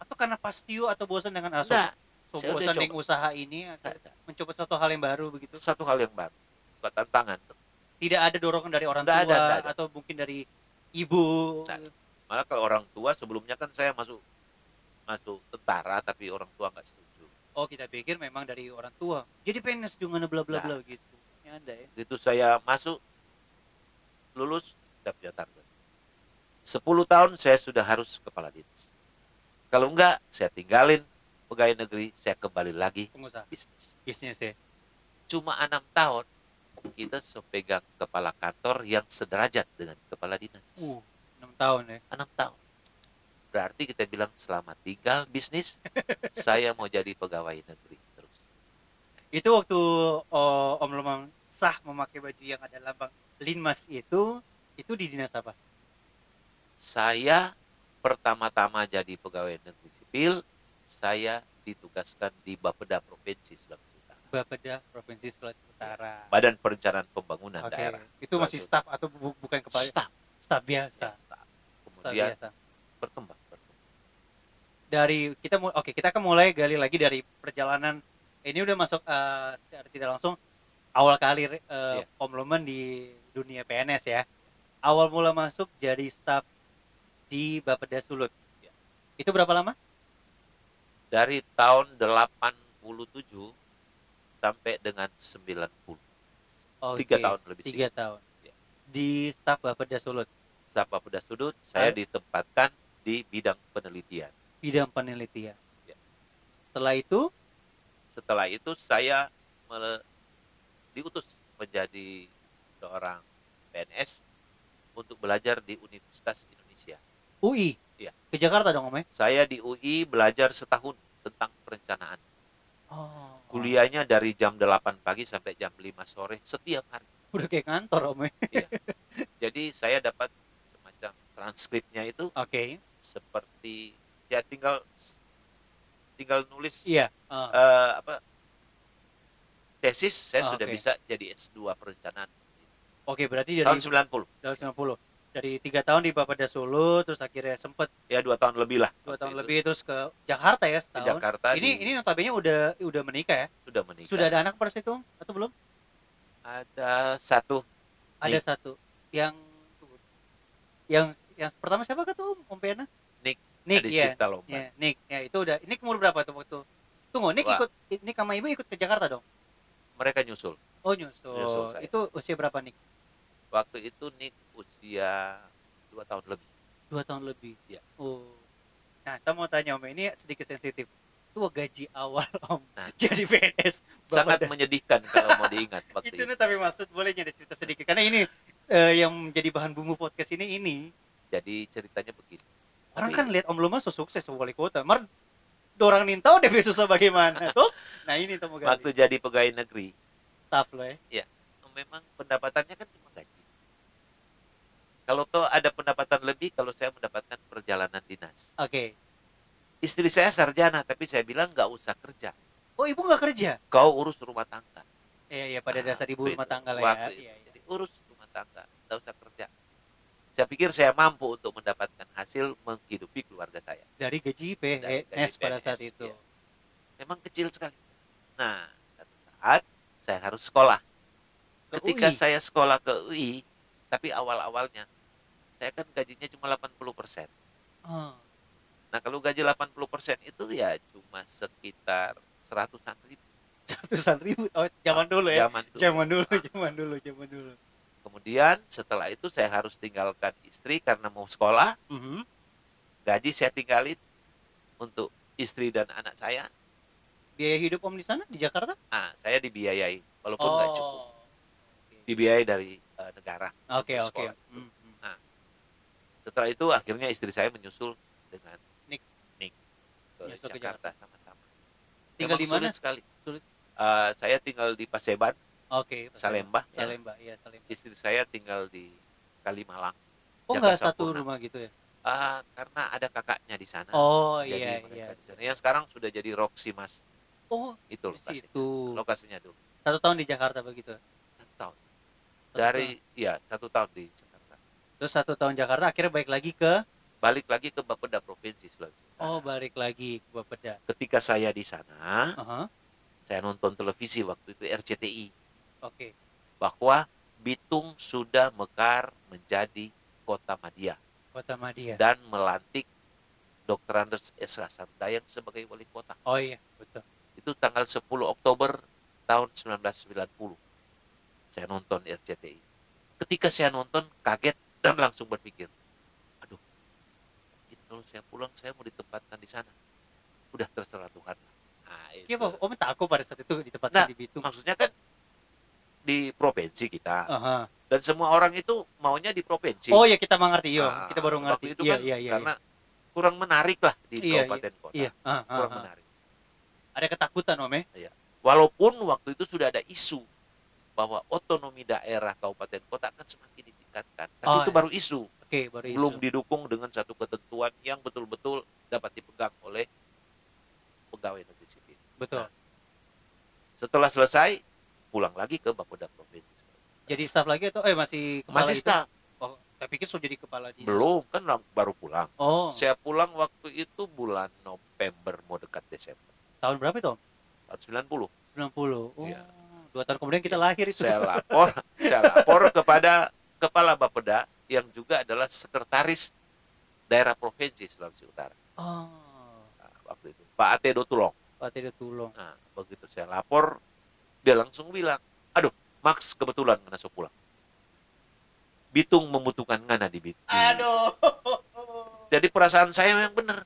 Atau karena pastio atau bosan dengan asuh? Enggak, So, saya udah bosan dengan usaha ini atau enggak. mencoba suatu hal yang baru begitu? Itu satu hal yang baru. Buat tantangan. Tidak ada dorongan dari orang tua ada, ada. atau mungkin dari ibu. Ada. Malah kalau orang tua sebelumnya kan saya masuk masuk tentara tapi orang tua nggak setuju. Oh kita pikir memang dari orang tua. Jadi PNS juga bla bla bla gitu. Ya ada ya. Itu saya masuk lulus punya target. 10 tahun saya sudah harus kepala dinas. Kalau enggak, saya tinggalin pegawai negeri, saya kembali lagi Pengusaha bisnis. bisnis ya. Cuma enam tahun kita sepegang kepala kantor yang sederajat dengan kepala dinas. Uh, 6 tahun ya. Enam tahun. Berarti kita bilang selama tinggal bisnis, saya mau jadi pegawai negeri terus. Itu waktu oh, Om Lumang sah memakai baju yang ada lambang Linmas itu, itu di dinas apa? Saya pertama-tama jadi pegawai negeri sipil, saya ditugaskan di Bapeda Provinsi Sulawesi Utara. Bapeda Provinsi Sulawesi Utara. Badan Perencanaan Pembangunan Oke. Daerah. Itu masih staf atau bu- bukan kepala Staf. staf biasa. Ya, staf. kemudian biasa. berkembang, berkembang. Dari kita oke, kita akan mulai gali lagi dari perjalanan ini udah masuk secara tidak langsung awal kali Iya. Om Loman di dunia PNS ya. Awal mula masuk jadi staf di Bapeda Sulut. Iya. Itu berapa lama? Dari tahun 87 sampai dengan 90. Oke, Tiga tahun lebih Tiga tahun. Iya. Di staf Bapeda Sulut, Staf Bapeda Sudut, saya ditempatkan di bidang penelitian. bidang penelitian. Iya. Setelah itu, Setelah itu saya mele- diutus menjadi seorang PNS untuk belajar di Universitas Indonesia. UI. Iya. Ke Jakarta dong, Om ya? Saya di UI belajar setahun tentang perencanaan. Oh. Kuliahnya dari jam 8 pagi sampai jam 5 sore setiap hari. Udah kayak kantor, Om ya? Jadi saya dapat semacam transkripnya itu Oke. seperti ya tinggal tinggal nulis Iya. ah. eh, apa tesis saya Ah, sudah oke. bisa jadi S2 perencanaan Oke, berarti dari tahun 90 tahun 90. Dari tiga tahun di Bapeda Solo, terus akhirnya sempet ya dua tahun lebih lah dua tahun itu. lebih terus ke Jakarta ya ke setahun. Jakarta ini di- ini notabene udah udah menikah ya? sudah menikah Sudah ada anak pada situ Om? atau belum? ada satu Ada Nik. satu. Yang yang yang pertama siapa kata Om? Om Pena? Nick. Nick ada ya. Cipta Lomba Ya, Nick. Ya, itu udah. Nick umur berapa tuh waktu? Tunggu, Nick Wah. ikut Nick sama ibu ikut ke Jakarta dong. mereka nyusul Oh, nyusul. Nyusul saya. Itu usia berapa Nick? Waktu itu Nick usia dua tahun lebih Dua tahun lebih. Iya. Oh. Nah, kita mau tanya Om, ini sedikit sensitif. Itu gaji awal Om Nah. jadi PNS. sangat Bapak menyedihkan kalau mau diingat waktu itu itu tapi maksud boleh ada cerita sedikit karena ini eh, yang menjadi bahan bumbu podcast ini ini jadi ceritanya begini orang Tapi- kan lihat Om Luma sukses wali kota mar orang nintau deh susah bagaimana tuh nah ini tuh waktu jadi pegawai negeri staff lo ya memang pendapatannya kan cuma. Kalau tuh ada pendapatan lebih, kalau saya mendapatkan perjalanan dinas. oke Istri saya sarjana, tapi saya bilang nggak usah kerja. oh ibu nggak kerja Kau urus rumah tangga. iya iya pada Nah, dasar ibu rumah tangga lah ya itu. iya, iya. Jadi urus rumah tangga, nggak usah kerja. Saya pikir saya mampu untuk mendapatkan hasil menghidupi keluarga saya. dari gaji PNS gaji pada saat itu iya. Memang kecil sekali. Nah, satu saat saya harus sekolah. Ke Ketika UI. saya sekolah ke UI, tapi awal-awalnya saya kan gajinya cuma 80 persen. oh. Nah kalau gaji 80% itu ya cuma sekitar seratusan ribu. ratusan ribu oh zaman dulu ya Zaman dulu. zaman dulu zaman dulu zaman dulu Kemudian setelah itu saya harus tinggalkan istri karena mau sekolah. Mhm. Gaji saya tinggalin untuk istri dan anak saya. biaya hidup Om di sana di Jakarta Ah, saya dibiayai walaupun nggak cukup. oh Dibiayai dari eh, negara. oke untuk oke. Hmm, hmm. Setelah itu akhirnya istri saya menyusul dengan Nick. Nick ke Nyusul Jakarta sama-sama. tinggal Memang di mana Sulit sekali. Sulit. Eh, saya tinggal di Paseban, oke Salemba. ya. Salemba iya Salemba Istri saya tinggal di Kalimalang. Oh nggak satu rumah gitu ya? Ah, karena ada kakaknya di sana. Oh Jadi iya mereka iya. di sana. Yang sekarang sudah jadi Roxy Mas. Oh Itu lokasinya. situ. Lokasinya dulu. Satu tahun di Jakarta begitu. Satu tahun. Satu Dari ya satu tahun di Jakarta. Terus satu tahun Jakarta akhirnya balik lagi ke Balik lagi ke Bapeda Provinsi Sulawesi Utara. Oh balik lagi ke Bapeda. Ketika saya di sana, Aha, saya nonton televisi waktu itu RCTI Oke. bahwa Bitung sudah mekar menjadi kota Madia Kota Madia. dan melantik Dr. Andes S. Sardayang sebagai wali kota. Oh iya betul. itu tanggal 10 Oktober tahun 1990. Saya nonton RCTI. Ketika saya nonton, kaget dan langsung berpikir, aduh, kalau saya pulang, saya mau ditempatkan di sana. Udah terserah Tuhan. Nah, itu. Iya Pak, Om takut pada saat itu ditempatkan Nah, di Bitung. Maksudnya kan di provinsi kita. Aha. Dan semua orang itu maunya di provinsi. Oh iya kita mengerti yo. Nah, kita baru ngerti. itu Iya kan iya iya. karena kurang menarik lah di Iya, kabupaten kota. Iya. Ah, ah, Kurang menarik. Ada ketakutan Om ya? Walaupun waktu itu sudah ada isu bahwa otonomi daerah kabupaten kota akan semakin Tapi Oh, itu iya. baru isu, Oke baru isu. belum didukung dengan satu ketentuan yang betul-betul dapat dipegang oleh pegawai negeri sipil. Betul. Setelah selesai, pulang lagi ke Bapeda Provinsi. Jadi staff lagi atau eh masih kepala Masih staff. Oh, Saya pikir sudah jadi kepala dinas. belum kan baru pulang Oh, saya pulang waktu itu bulan November mau dekat Desember tahun berapa itu? Tahun 90 90. Oh, Iya. dua tahun kemudian kita lahir itu. saya lapor saya lapor kepada kepala Bapeda yang juga adalah sekretaris daerah provinsi Sulawesi Utara. Oh, Nah, waktu itu. Pak Atedo Tulong. Pak Tidak Tulong. nah begitu saya lapor dia langsung bilang aduh Max kebetulan ngana so pulang. Bitung membutuhkan ngana di Bitung Aduh. jadi perasaan saya memang benar.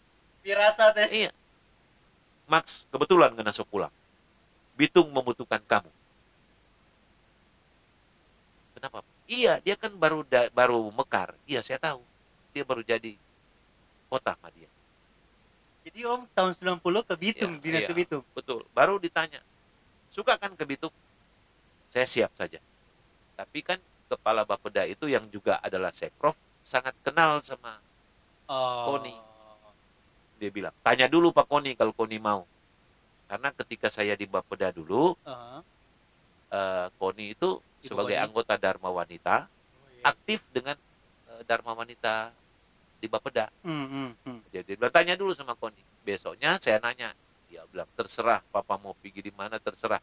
Firasat ya. iya. Max kebetulan ngana so pulang. Bitung membutuhkan kamu. Kenapa iya dia kan baru da- baru mekar iya saya tahu dia baru jadi kota sama dia Jadi Om tahun 90 ke Bitung, Iya, dinas iya. ke Bitung. betul baru ditanya suka kan ke Bitung saya siap saja tapi kan kepala Bapeda itu yang juga adalah Sekrov sangat kenal sama Oh. Koni. dia bilang tanya dulu Pak Koni kalau Koni mau karena ketika saya di Bapeda dulu Heeh. eh, Koni itu Sebagai anggota Dharma Wanita Oh, iya. aktif dengan eh, Dharma Wanita di Bapeda Hmm, hmm, hmm. jadi dia bilang tanya dulu sama Koni besoknya saya nanya dia bilang terserah papa mau pergi di mana terserah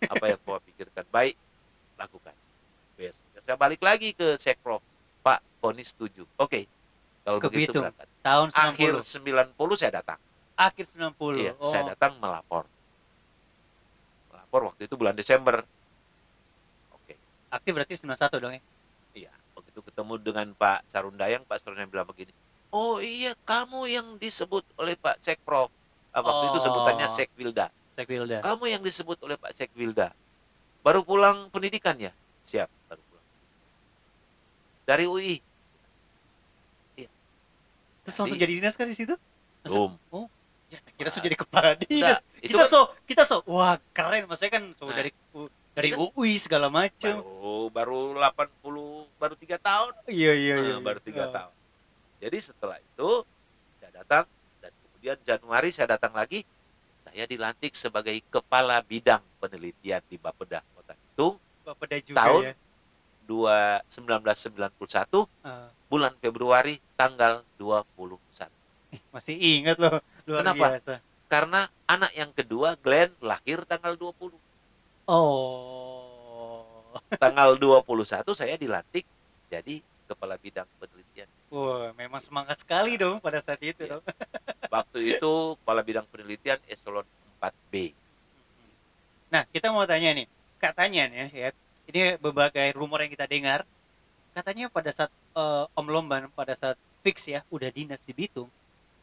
apa yang papa pikirkan baik lakukan besoknya saya balik lagi ke Sekro Pak Koni setuju oke kalau Ke begitu Bitung. berangkat Tahun 90. akhir 90 saya datang Akhir 90. iya oh. saya datang melapor melapor waktu itu bulan Desember Aktif berarti 91 dong ya. Iya, begitu ketemu dengan Pak Sarundayang, Pak Sarundayang bilang begini, oh iya kamu yang disebut oleh Pak Sekprov, Ah, waktu itu Oh. sebutannya Sekwilda, Sekwilda. kamu yang disebut oleh Pak Sekwilda, baru pulang pendidikan ya, siap, baru pulang. Dari UI, Terus langsung Jadi- jadi dinas kan di situ? Belum, Ya, kira sudah jadi kepala dinas. Itu Kita kan so, kita so, wah keren. Maksudnya kan so Nah. dari dari Itu UI segala macam. baru baru 80, baru tiga tahun, Iya iya iya. Nah, baru tiga Ah. tahun. Jadi setelah itu saya datang dan kemudian Januari saya datang lagi, saya dilantik sebagai kepala bidang penelitian di Bapeda Kota Bitung Bapeda juga Tahun ya. 2 1991 Ah. bulan Februari tanggal 21. Ih, masih ingat loh. Luar Kenapa? biasa. Karena anak yang kedua Glenn lahir tanggal 20. Oh. Tanggal 21 saya dilantik jadi kepala bidang penelitian. Wah, memang semangat sekali dong pada saat itu dong. Waktu itu kepala bidang penelitian eselon 4B. Nah, kita mau tanya nih, katanya nih ya, ini berbagai rumor yang kita dengar, katanya pada saat eh, Om Lomban pada saat fix ya, udah dinas di Bitung,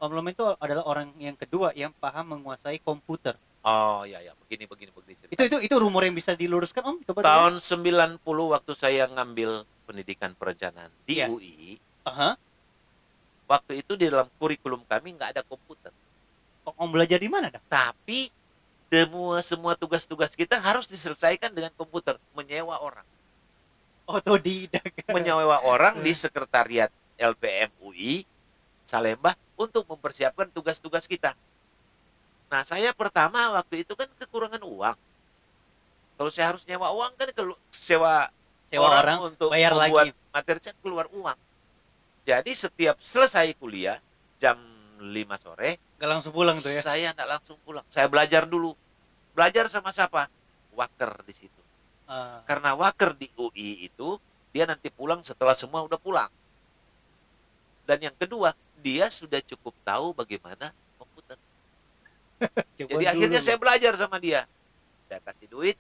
Om Lomban itu adalah orang yang kedua yang paham menguasai komputer. Oh ya ya, begini begini begini. ceritanya. Itu itu itu rumor yang bisa diluruskan Om? Coba tahun 90 waktu saya ngambil pendidikan perencanaan di Iya. UI, Aha. waktu itu di dalam kurikulum kami nggak ada komputer. Om belajar di mana dah? Tapi semua semua tugas-tugas kita harus diselesaikan dengan komputer, menyewa orang, Otodidak. menyewa orang di sekretariat LPM UI Salemba untuk mempersiapkan tugas-tugas kita. Nah, saya pertama waktu itu kan kekurangan uang. Kalau saya harus nyewa uang kan kalau sewa Sewa orang, untuk bayar membuat lagi. materi chat keluar uang. Jadi setiap selesai kuliah jam 5 sore, Gak langsung pulang tuh ya. saya tidak langsung pulang. Saya belajar dulu. Belajar sama siapa? Waker di situ. Ah, Karena Waker di UI itu dia nanti pulang setelah semua udah pulang. Dan yang kedua, dia sudah cukup tahu bagaimana Jadi dulu. akhirnya saya belajar sama dia. Saya kasih duit,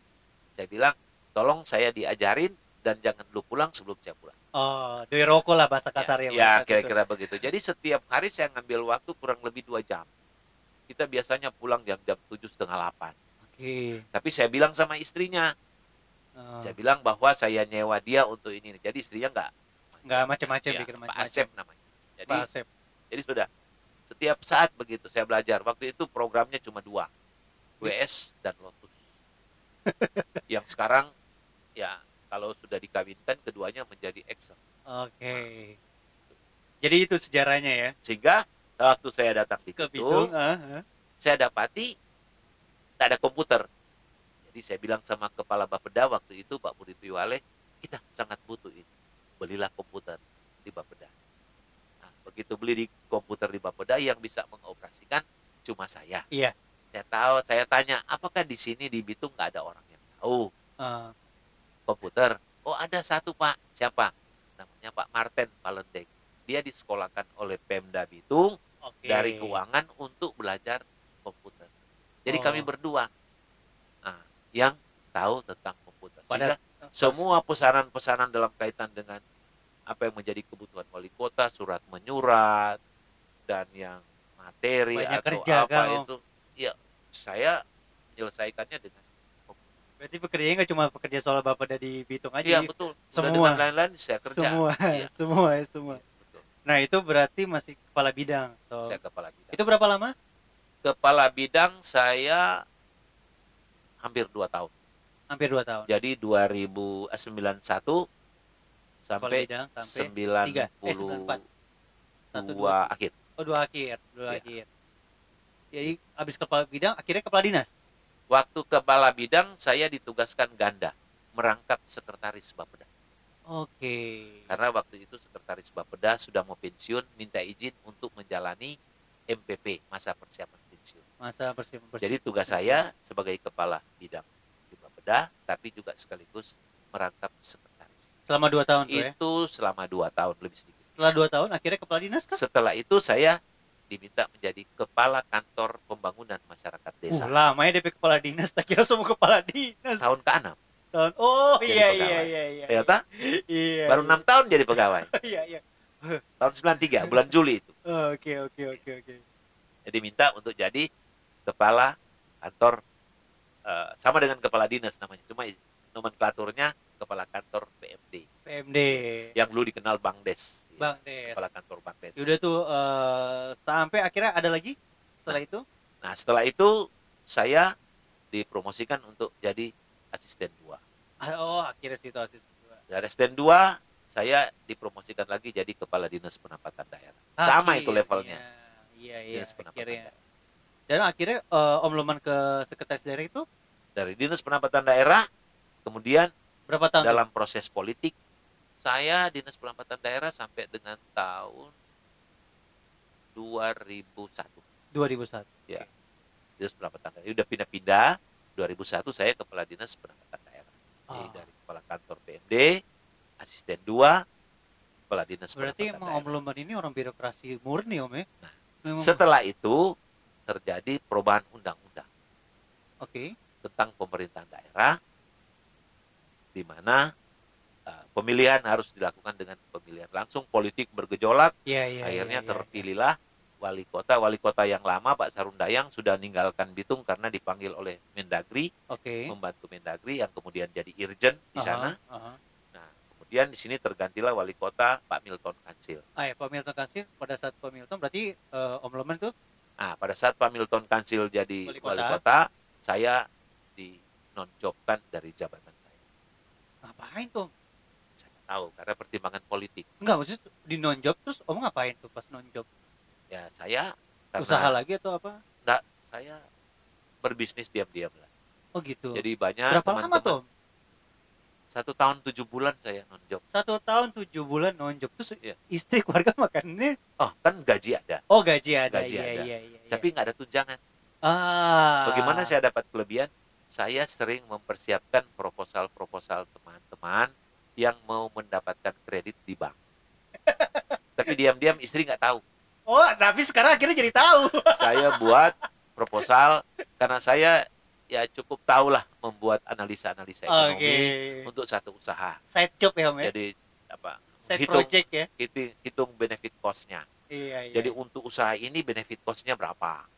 saya bilang, tolong saya diajarin dan jangan dulu pulang sebelum saya pulang. Oh, dari rokok lah bahasa kasar ya. ya saat itu. kira-kira begitu. Jadi setiap hari saya ngambil waktu kurang lebih dua jam. Kita biasanya pulang jam-jam tujuh setengah delapan. Oke. Tapi saya bilang sama istrinya, Ah, saya bilang bahwa saya nyewa dia untuk ini. Jadi istrinya nggak nggak macam-macam ya, Pak. Asep namanya. Jadi Pak Asep. jadi sudah setiap saat begitu saya belajar. Waktu itu programnya cuma dua, WS dan Lotus. Yang sekarang ya kalau sudah dikawinkan keduanya menjadi Excel. Oke. Jadi itu sejarahnya ya. Sehingga waktu saya datang di Ke Bitung, Bitung. ah, ah. saya dapati tak ada komputer. Jadi saya bilang sama kepala Bapeda waktu itu Pak Budi Tuyuale, kita sangat butuh ini. Belilah komputer. di Bapeda. Begitu beli di komputer di Bapeda yang bisa mengoperasikan cuma saya. Iya. Saya tahu, saya tanya, apakah di sini di Bitung nggak ada orang yang tahu Eh, komputer? Oh ada satu pak, siapa? Namanya Pak Martin Palendek. Dia disekolahkan oleh Pemda Bitung Oke. dari keuangan untuk belajar komputer. Jadi Oh. kami berdua, nah, yang tahu tentang komputer. Pada- Sehingga semua pesanan-pesanan dalam kaitan dengan apa yang menjadi kebutuhan wali kota, surat menyurat, dan yang materi Banyak atau kerja, apa Om. itu, ya saya menyelesaikannya dengan Berarti pekerjaannya nggak cuma pekerja soal bapak dari Bitung aja. Iya betul. Udah semua. lain-lain saya kerja. semua, Iya, semua, ya, semua. betul. Nah itu berarti masih kepala bidang. atau- Saya kepala bidang. Itu berapa lama? Kepala bidang saya hampir dua tahun. Hampir dua tahun. Jadi 2091 Kepala sampai eh, 92 Satu, dua, akhir. oh dua akhir, dua Iya. akhir. Jadi habis kepala bidang, akhirnya kepala dinas. Waktu kepala bidang saya ditugaskan ganda merangkap sekretaris Bapeda. Oke. Karena waktu itu sekretaris Bapeda sudah mau pensiun, minta izin untuk menjalani MPP masa persiapan pensiun. Masa bersih bersih. Jadi tugas saya sebagai kepala bidang di Bapeda, tapi juga sekaligus merangkap sekretaris. Selama dua tahun ya. Itu selama dua tahun lebih sedikit. Setelah dua tahun, akhirnya kepala dinas kan? Setelah itu saya diminta menjadi kepala kantor pembangunan masyarakat desa Uh, lama ya DP kepala dinas. Tak kira semua kepala dinas. tahun ke-6. Tahun. Oh Jadi iya iya pegawai. iya iya. Ternyata Iya. baru iya. enam tahun jadi pegawai. Iya iya. Tahun 93 bulan Juli itu. Oke oke oke oke. Jadi minta untuk jadi kepala kantor eh, sama dengan kepala dinas namanya. Cuma nomenklaturnya kepala kantor PMD PMD. yang dulu dikenal Bang Des. Bang Des. Kepala kantor Bang Des. Ya Udah tuh eh, sampai akhirnya ada lagi setelah itu. Nah, setelah itu saya dipromosikan untuk jadi asisten 2. Ah, Oh akhirnya situasi kedua. Dari asisten 2 saya dipromosikan lagi jadi kepala dinas pendapatan daerah. Sama itu Akhirnya. levelnya. Iya iya. Dinas pendapatan Akhirnya. daerah. Dan akhirnya eh, Om Loman ke sekretaris daerah itu Dari dinas pendapatan daerah kemudian berapa tahun? dalam proses politik saya dinas pendapatan daerah sampai dengan tahun 2001 2001. Ya. dinas pendapatan daerah udah pindah-pindah 2001 saya kepala dinas pendapatan daerah Jadi Ah. dari kepala kantor PMD asisten 2 kepala dinas Berarti Om daerah. Loman ini orang birokrasi murni Om ya? Nah, Memang- setelah itu terjadi perubahan undang-undang Oke. tentang pemerintahan daerah di mana uh, pemilihan harus dilakukan dengan pemilihan langsung politik bergejolak Iya iya. akhirnya iya, iya. terpilihlah wali kota wali kota yang lama Pak Sarundayang sudah meninggalkan Bitung karena dipanggil oleh Mendagri Oke. membantu Mendagri yang kemudian jadi irjen di Aha, sana aha. nah kemudian di sini tergantilah wali kota Pak Milton Kansil Ah ya, Pak Milton Kasih pada saat Pak Milton berarti eh, Om Loman itu nah pada saat Pak Milton Kansil jadi Wali wali kota. kota, saya dinonjobkan dari jabatan ngapain tuh? saya tahu karena pertimbangan politik Enggak, maksudnya di non-job terus Om ngapain tuh pas non-job? ya saya karena Usaha lagi atau apa? nggak, saya berbisnis diam-diam lah Oh gitu. jadi banyak Berapa lama teman-teman- tuh? Om? satu tahun tujuh bulan saya non job Satu tahun tujuh bulan non-job terus Iya. istri keluarga makannya oh kan gaji ada oh gaji ada Gaji iya, ada. iya iya iya. tapi nggak ada tunjangan ah bagaimana saya dapat kelebihan saya sering mempersiapkan proposal-proposal teman-teman yang mau mendapatkan kredit di bank. Tapi diam-diam istri nggak tahu. Oh tapi sekarang akhirnya jadi tahu. Saya buat proposal karena saya ya cukup tahu lah membuat analisa-analisa ekonomi untuk satu usaha. Side job ya om ya? Jadi apa side hitung project ya? hitung, hitung benefit cost-nya. Iya iya. Jadi untuk usaha ini benefit cost-nya berapa?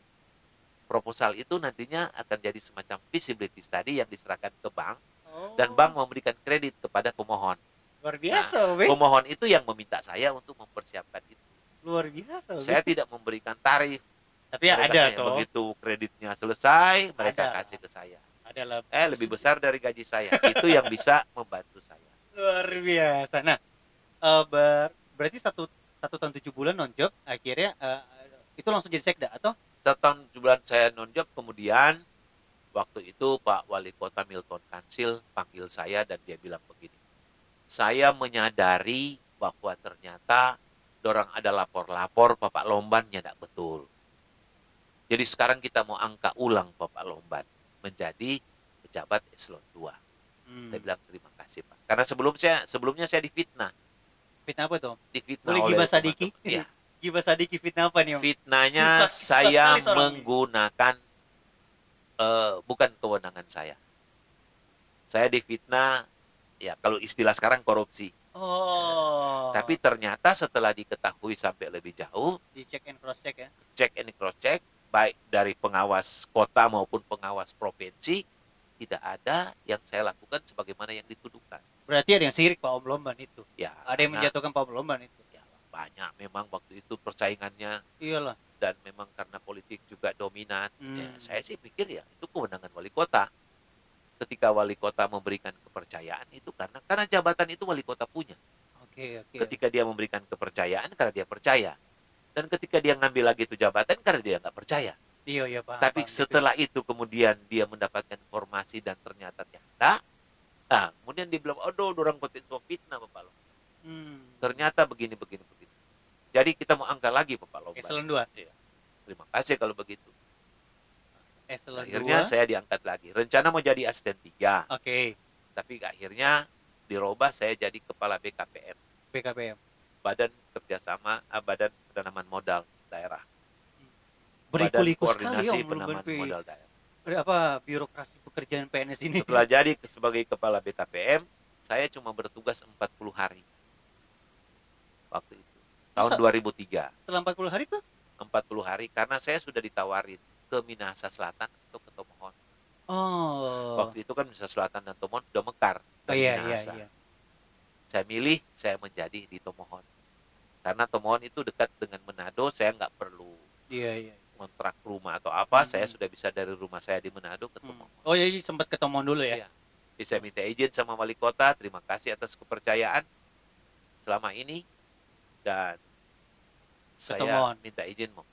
Proposal itu nantinya akan jadi semacam feasibility study yang diserahkan ke bank Oh, dan bank memberikan kredit kepada pemohon. luar biasa om ya. Pemohon itu yang meminta saya untuk mempersiapkan itu. luar biasa ya. Saya tidak memberikan tarif. tapi ya Mereka ada toh Begitu kreditnya selesai, mereka Ada. kasih ke saya. ada lah Eh lebih besar dari gaji saya. itu yang bisa membantu saya. luar biasa nah eh, ber- berarti satu satu tahun tujuh bulan non job akhirnya eh, itu langsung jadi sekda atau Setahun tujuh bulan saya non job kemudian waktu itu Pak Wali Kota Milton Kansil panggil saya dan dia bilang begini saya menyadari bahwa ternyata dorang ada lapor-lapor Bapak Lomban tidak betul. Jadi sekarang kita mau angka ulang Bapak Lomban menjadi pejabat eselon 2. Hmm. Saya bilang terima kasih Pak. Karena sebelum saya sebelumnya saya difitnah, Fitnah apa tuh? difitnah Boleh oleh gibah Sadiki? teman-teman. Gibah Sadiki fitnah apa nih om? Fitnahnya Suka- suka saya ini. menggunakan eh, bukan kewenangan saya. Saya difitnah ya kalau istilah sekarang korupsi. Oh. Tapi ternyata setelah diketahui sampai lebih jauh, di check and cross check ya. cek and cross check baik dari pengawas kota maupun pengawas provinsi tidak ada yang saya lakukan sebagaimana yang dituduhkan. Berarti ada yang sirik Pak Om Lomban itu. Ya, Ada yang menjatuhkan Pak Om Lomban itu. Ya, banyak memang waktu itu persaingannya Iyalah. dan memang karena politik juga dominan. Hmm. Ya, saya sih pikir ya itu kewenangan wali kota. Ketika wali kota memberikan kepercayaan itu karena karena jabatan itu wali kota punya. Oke oke. Ketika dia memberikan kepercayaan karena dia percaya. Dan ketika dia ngambil lagi itu jabatan karena dia nggak percaya. Iya iya Pak. Tapi setelah itu kemudian dia mendapatkan informasi dan ternyata tidak. Ah, kemudian dia bilang, aduh, orang potensi fitnah Bapak Lomban. Hmm. Ternyata begini, begini, begini. Jadi kita mau angkat lagi Bapak Lomban. Eselon 2. Terima kasih kalau begitu. Eselon Akhirnya 2. saya diangkat lagi. Rencana mau jadi asisten 3. Oke. Tapi akhirnya dirubah saya jadi kepala BKPM. BKPM. Badan Kerjasama, ah, Badan Penanaman Modal Daerah. Berliku-liku Badan sekali Penanaman. Modal Daerah. Ada apa birokrasi pekerjaan PNS ini? Setelah jadi sebagai kepala BKPM, saya cuma bertugas 40 hari. Waktu itu. Tahun Masa? 2003. Setelah 40 hari tuh? 40 hari karena saya sudah ditawarin ke Minahasa Selatan atau ke Tomohon. Oh. Waktu itu kan Minahasa Selatan dan Tomohon sudah mekar Oh dari iya iya Minahasa. iya. Saya milih saya menjadi di Tomohon. Karena Tomohon itu dekat dengan Manado, saya nggak perlu Iya iya. kontrak rumah atau apa, Hmm. saya sudah bisa dari rumah saya di Manado ke Hmm. Tomohon. Oh iya iya, sempat ketemu dulu ya. Iya. Jadi saya minta izin sama wali kota, terima kasih atas kepercayaan selama ini dan saya minta izin mau.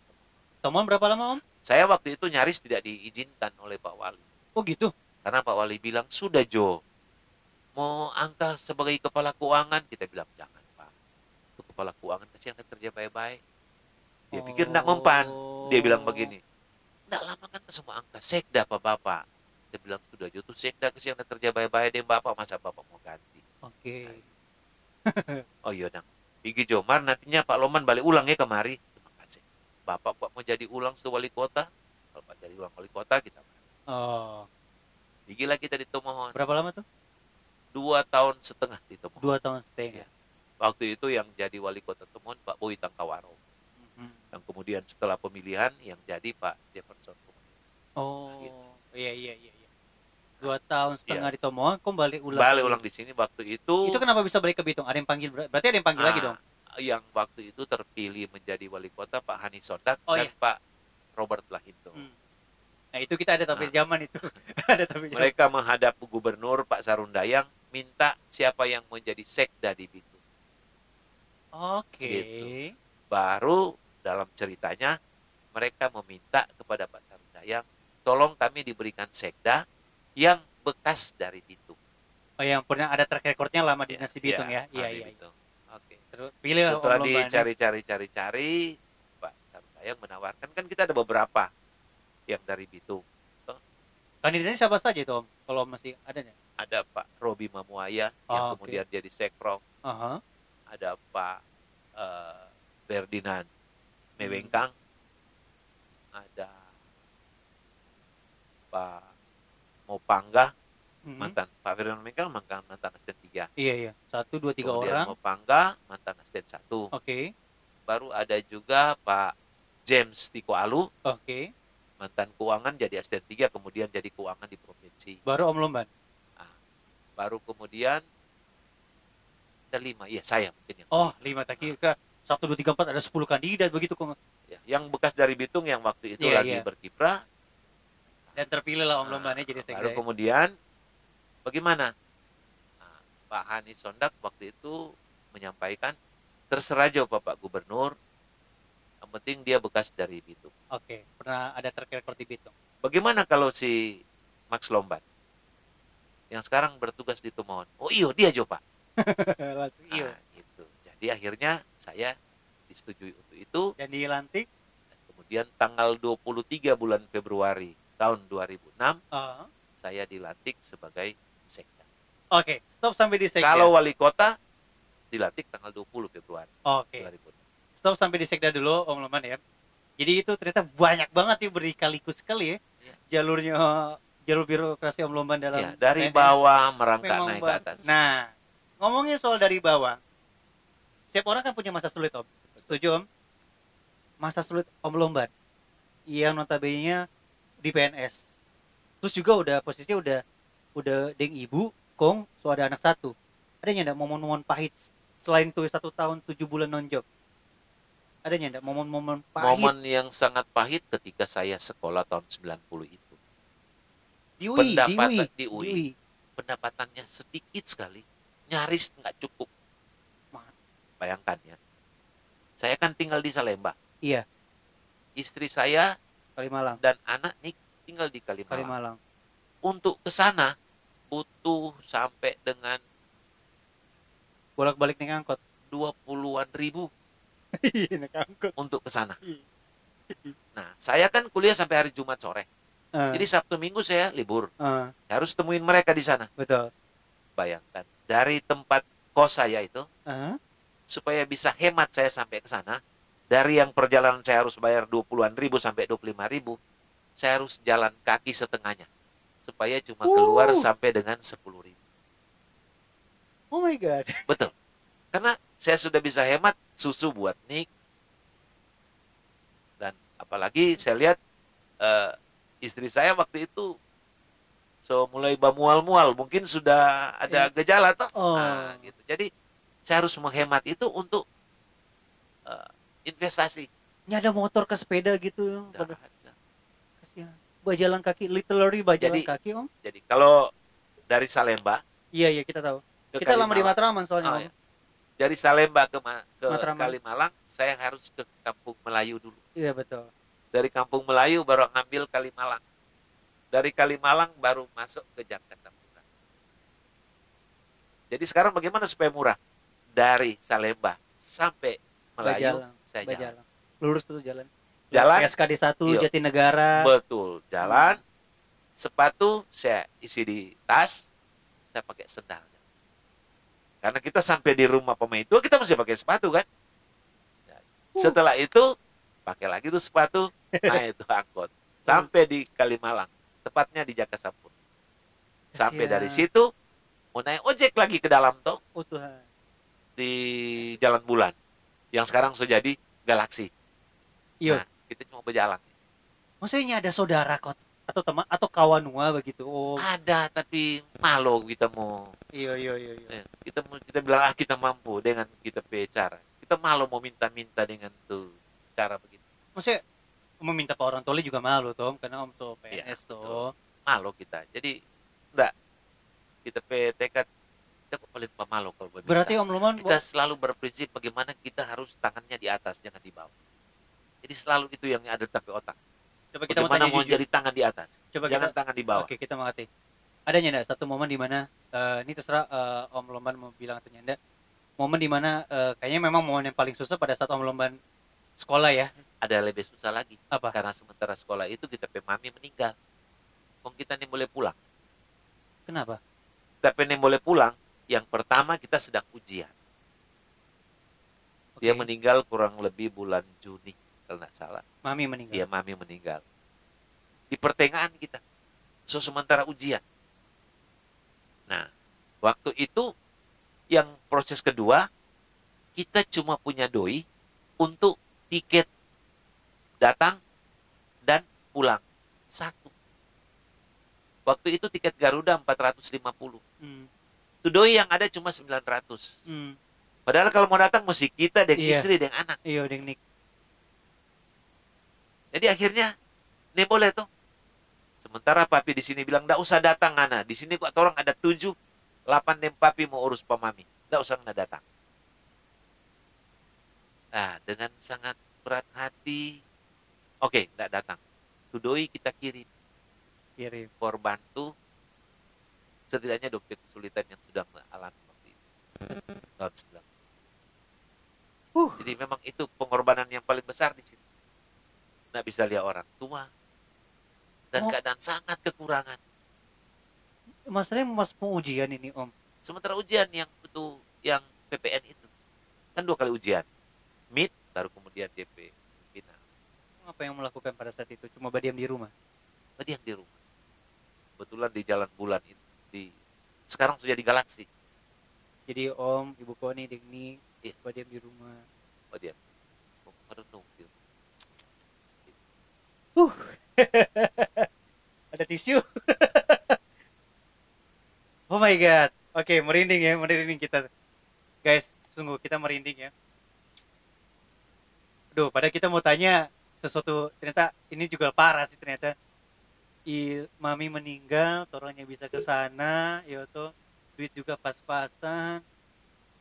Temuan berapa lama Om? Saya waktu itu nyaris tidak diizinkan oleh Pak Wali. Oh gitu. Karena Pak Wali bilang, sudah Jo, mau angka sebagai kepala keuangan, kita bilang jangan Pak. Itu kepala keuangan kasih yang kerja baik-baik. Dia pikir tidak mempan. Dia bilang begini, tidak lama kan semua angka sekda Pak Bapak. Dia bilang, sudah Jo, tuh sekda kasih yang kerja baik-baik deh Bapak, masa Bapak mau ganti. Oke. Oh iya dong. Igi Jomar nantinya Pak Loman balik ulang ya kemari. Terima kasih. Bapak Pak mau jadi ulang sebagai wali kota. Kalau Pak jadi ulang wali kota kita Oh. Gigi lah kita di Tomohon. Berapa lama tuh? Dua tahun setengah di Tomohon. Dua tahun setengah. Iya. Waktu itu yang jadi wali kota Tomohon Pak Boy Tangkawaro. Mhm. Dan kemudian setelah pemilihan yang jadi Pak Jefferson. Oh. gitu. Iya iya iya. Dua tahun setengah Iya. di Tomohon, kok balik ulang? Balik ulang di sini waktu itu. Itu kenapa bisa balik ke Bitung? Ada yang panggil, ber- berarti ada yang panggil lagi ah, dong? Yang waktu itu terpilih menjadi wali kota Pak Hani Sodak Oh, dan iya. Pak Robert Lahinto. Hmm. Nah itu kita ada tapi Ah. zaman itu. ada tapi zaman. Mereka menghadap gubernur Pak Sarundayang minta siapa yang menjadi sekda di Bitung. Oke. Gitu. Baru dalam ceritanya mereka meminta kepada Pak Sarundayang, tolong kami diberikan sekda yang bekas dari Bitung. Oh yang pernah ada track recordnya lama di Ya, Nasi Bitung ya? Iya iya. Bitung. Oke. Terus pilih lah Setelah dicari-cari-cari-cari, Pak Sarundayang menawarkan kan kita ada beberapa yang dari Bitung. Kandidatnya siapa saja itu Om? Kalau masih ada nggak? Ada Pak Robi Mamuaya yang Oh, oke. kemudian jadi sekprov, Aha. ada Pak eh, Ferdinand Mewengkang, ada Pak Mopangga, Mhm. mantan Pak Ferdinand Mewengkang mantan mantan asisten tiga. Iya iya. Satu dua tiga Kemudian orang. Mopangga mantan asisten satu. Oke. Baru ada juga Pak James Tiko Alu, Oke. mantan keuangan jadi asisten tiga, kemudian jadi keuangan di provinsi. Baru Om Lomban. Baru kemudian ada lima, iya saya mungkin yang Oh kelima. lima tak kira satu dua tiga empat ada sepuluh kandidat begitu kok. Ya, yang bekas dari Bitung yang waktu itu Iya, lagi iya. berkiprah Dan terpilih lah Om Nah, Lombannya jadi baru sekda. kemudian bagaimana Nah, Pak Hani Sondak waktu itu menyampaikan terserah aja Bapak Gubernur yang penting dia bekas dari Bitung Oke. Pernah ada record di Bitung. bagaimana kalau si Max Lomban yang sekarang bertugas di Tomohon oh iyo dia Jo Pak Langsung iya. Nah, gitu. Jadi akhirnya saya disetujui untuk itu. Dan dilantik. Kemudian tanggal 23 bulan Februari tahun 2006 Oh. saya dilantik sebagai sekda. Oke, stop sampai di sekda. Kalau wali kota dilantik tanggal 20 Februari Oke, 2006. stop sampai di sekda dulu Om Leman ya. Jadi itu ternyata banyak banget ya berkaliku sekali ya. Iya. Jalurnya jalur birokrasi Om Lomban dalam Ya, dari PNS. bawah merangkak naik ke atas. Nah, ngomongin soal dari bawah. Setiap orang kan punya masa sulit, Om. Setuju, Om? Masa sulit Om Lomban. Yang notabene di PNS. Terus juga udah posisinya udah udah deng ibu, kong, so ada anak satu. Ada nggak momen-momen pahit selain tuh satu tahun tujuh bulan nonjok? Ada nggak momen-momen pahit Momen yang sangat pahit ketika saya sekolah tahun 90 itu. di UI, di UI, pendapatan di di UI. UI. Pendapatannya sedikit sekali, nyaris nggak cukup. Bayangkan ya. Saya kan tinggal di Salemba. Iya, Istri saya Kalimalang, dan anak nih tinggal di Kalimalang. Kalimalang. Untuk ke sana butuh sampai dengan Bolak-balik naik angkot. 20-an ribu Iya, naik angkot. untuk ke sana. Iya. Nah, saya kan kuliah sampai hari Jumat sore. Eh, Jadi Sabtu Minggu saya libur. eh, Saya harus temuin mereka di sana. betul. Bayangkan, dari tempat kos saya itu Eh, supaya bisa hemat saya sampai ke sana, dari yang perjalanan saya harus bayar 20-an ribu sampai 25 ribu, saya harus jalan kaki setengahnya. Supaya cuma keluar Uh. sampai dengan 10 ribu. oh my god. Betul. Karena saya sudah bisa hemat susu buat Nick. Dan apalagi saya lihat eh, istri saya waktu itu so mulai bamual-mual, mungkin sudah ada gejala toh. Oh. Nah, gitu. Jadi saya harus menghemat itu untuk eh, investasi. Ini ada motor ke sepeda gitu. Nggak ada. kasihan. Bajalan kaki, literally bajalan Jadi- kaki, Om. Jadi kalau dari Salemba Iya, iya, kita tahu. Kita lama di Kalimalang- Matraman soalnya, Oh, Om. ya. Dari Salemba ke, Ma- ke Matraman. Kalimalang, saya harus ke Kampung Melayu dulu. Iya, betul. dari Kampung Melayu baru ngambil Kalimalang. Dari Kalimalang baru masuk ke Jakarta. Jadi sekarang bagaimana supaya murah? Dari Salemba sampai Melayu Bajalang, saya jalan. Bajalang. Lurus tuh jalan. Jalan, SKD 1 Iya. Jatinegara. betul. Jalan, sepatu saya isi di tas, saya pakai sendal. Karena kita sampai di rumah pemain tua kita masih pakai sepatu kan? Setelah itu pakai lagi tuh sepatu, nah itu angkot. Sampai di Kalimalang, tepatnya di Jaka Sampur. Sampai Kasihan. dari situ mau naik ojek lagi ke dalam tuh Oh Tuhan. di Jalan Bulan. Yang sekarang sudah jadi Galaksi. Iya. Nah, kita cuma berjalan. Maksudnya ada saudara kok atau teman atau kawan gua begitu. Oh, Ada tapi malu kita mau iya iya iya iya. eh, kita mau kita bilang ah kita mampu dengan kita punya cara. Kita malu mau minta-minta dengan tuh cara begitu. Maksudnya meminta ke orang tua juga malu, Tom, karena Om tuh PNS tuh. betul. Malu kita. Jadi enggak kita pe tekad kita kok paling pemalu kalau berminta. Berarti Om Luman kita selalu berprinsip bagaimana kita harus tangannya di atas jangan di bawah. Jadi selalu itu yang ada tapi otak. coba kita mau Bagaimana mau jujur. jadi tangan di atas, Coba jangan kita tangan di bawah. Oke, kita mengerti. Ada enggak satu momen di mana eh, ini terserah eh, Om Lomban mau bilang atau nyanda. Momen di mana eh, kayaknya memang momen yang paling susah pada saat Om Lomban sekolah ya. Ada lebih susah lagi Apa? karena sementara sekolah itu kita pe mami meninggal. Kong kita nih boleh pulang. Kenapa? Kita pe nih boleh pulang. Yang pertama kita sedang ujian. Dia Oke. meninggal kurang lebih bulan Juni kalau nggak salah. Mami meninggal. Dia mami meninggal. Di pertengahan kita. So sementara ujian. Nah, waktu itu yang proses kedua kita cuma punya doi untuk tiket datang dan pulang satu. Waktu itu tiket Garuda 450. Hmm. Itu doi yang ada cuma 900. Hmm. Padahal kalau mau datang mesti kita dengan Iya. istri dengan anak. Iya, Deng Nik. Jadi akhirnya ini boleh tuh. Sementara papi di sini bilang, "Nggak usah datang, Ana. Di sini kok orang ada tujuh, delapan nem papi mau urus pemami. Nggak usah Ana datang." Nah, dengan sangat berat hati, oke, nggak datang. Tudoi kita kirim Kirim. korban tuh setidaknya 20 kesulitan yang sudah alami waktu itu. Tahun 90. Uh. Jadi memang itu pengorbanan yang paling besar di situ. Nggak bisa lihat orang tua dan Oh. keadaan sangat kekurangan. Masalahnya mas mau ujian ini om. Sementara ujian yang itu yang PPN itu kan dua kali ujian, mid baru kemudian DP final. Apa yang melakukan pada saat itu? Cuma berdiam di rumah. Berdiam di rumah. Kebetulan di jalan bulan itu di sekarang sudah di galaksi. Jadi om, ibu Koni, Dengni, Iya. berdiam di rumah. Oh, merenung gitu. Ada tisu. oh my god. Oke, merinding ya, merinding kita. Guys, sungguh kita merinding ya. Aduh, pada kita mau tanya sesuatu ternyata ini juga parah sih ternyata. I, mami meninggal, orangnya bisa ke sana, ya tuh duit juga pas-pasan.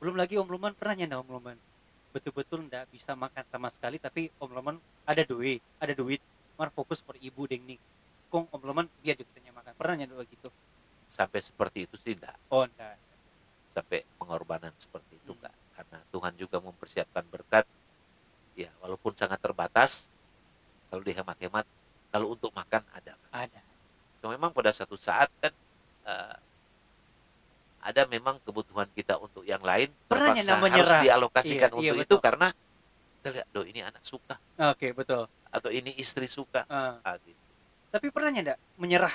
Belum lagi Om Luman pernah nyanda Om Luman. Betul-betul ndak bisa makan sama sekali, tapi Om Luman ada duit, ada duit. Mar fokus per ibu deng nih. Kong Om Luman biar juga makan. Pernah nyanda gitu? Sampai seperti itu sih enggak. Oh enggak. Sampai pengorbanan seperti itu Hmm. enggak. Karena Tuhan juga mempersiapkan berkat. Ya, walaupun sangat terbatas, kalau dihemat-hemat, kalau untuk makan ada. Ada. Cuma memang pada satu saat kan eh, ada memang kebutuhan kita untuk yang lain Pernah terpaksa nyanda harus menyerah. dialokasikan Iya, untuk iya, itu karena kita lihat, doh ini anak suka Oke, betul. atau ini istri suka. Ah, Ah, gitu. tapi pernah nyanda menyerah?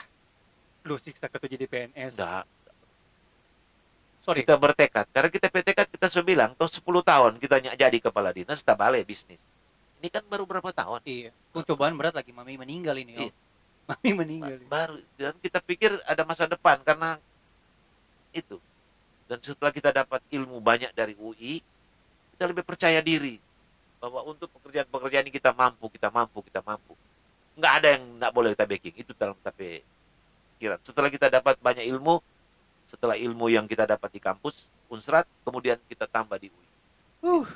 Lu siksa ketua jadi PNS. Enggak, Sorry. kita bertekad. Karena kita bertekad kita sudah bilang, toh 10 tahun kita nyak jadi kepala dinas, tak balik bisnis. Ini kan baru berapa tahun? Iya. Kung cobaan berat lagi mami meninggal ini. Iya. Mami meninggal. Baru dan kita pikir ada masa depan karena itu. Dan setelah kita dapat ilmu banyak dari UI, kita lebih percaya diri bahwa untuk pekerjaan-pekerjaan ini kita mampu, kita mampu, kita mampu. Nggak ada yang nggak boleh kita backing. Itu dalam tapi pikiran. Setelah kita dapat banyak ilmu, setelah ilmu yang kita dapat di kampus, Unsrat, kemudian kita tambah di UI. Uh.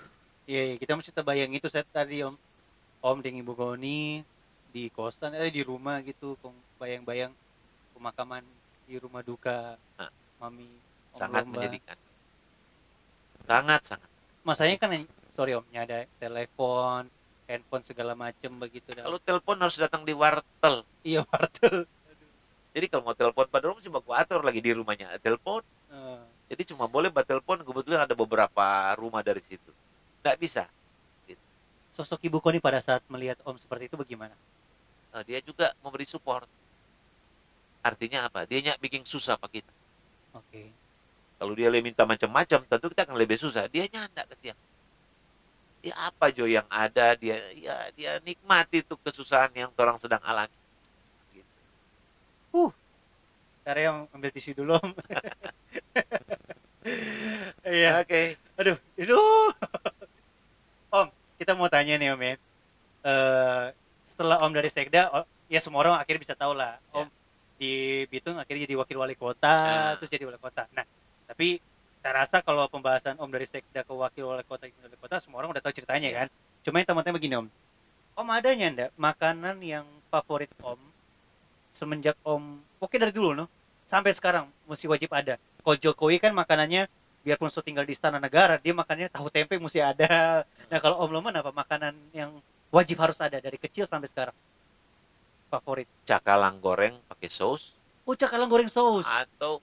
Iya, iya, kita mesti terbayang itu saya tadi Om. Om dengan Ibu Goni di kosan eh di rumah gitu, bayang-bayang pemakaman di rumah duka Nah. mami Om Sangat Lomba. menyedihkan. Sangat, sangat. Masanya kan sorry Om, ada telepon, handphone segala macem begitu. Kalau telepon harus datang di wartel. iya wartel. Jadi kalau mau telepon pada rumah sih baku atur lagi di rumahnya telepon. Eh, Jadi cuma boleh buat telepon kebetulan ada beberapa rumah dari situ. Nggak bisa. sosok Ibu Koni pada saat melihat Om seperti itu bagaimana? Nah, dia juga memberi support. Artinya apa? Dia nyak bikin susah pak kita. Oke. Kalau dia lebih minta macam-macam, tentu kita akan lebih susah. Dia nyanda ke siang. Ya apa Jo yang ada dia ya dia nikmati tuh kesusahan yang orang sedang alami. Gitu. Cara yang ambil tisu dulu Om. Iya. Oke. Aduh, aduh. Kita mau tanya nih Om ya. Eh, setelah Om dari Sekda, ya semua orang akhirnya bisa tahu lah. Om di Bitung akhirnya jadi wakil wali kota, Ya. terus jadi wali kota. Nah, tapi saya rasa kalau pembahasan Om dari Sekda ke wakil wali kota, wali kota, semua orang udah tahu ceritanya Ya. kan. Cuma yang teman-teman begini Om. Om adanya ndak makanan yang favorit Om semenjak Om, oke dari dulu no, sampai sekarang mesti wajib ada. Kalau Jokowi kan makanannya biarpun so tinggal di istana negara dia makannya tahu tempe mesti ada nah kalau om Loman apa makanan yang wajib harus ada dari kecil sampai sekarang favorit Cakalang goreng pakai saus oh cakalang goreng saus atau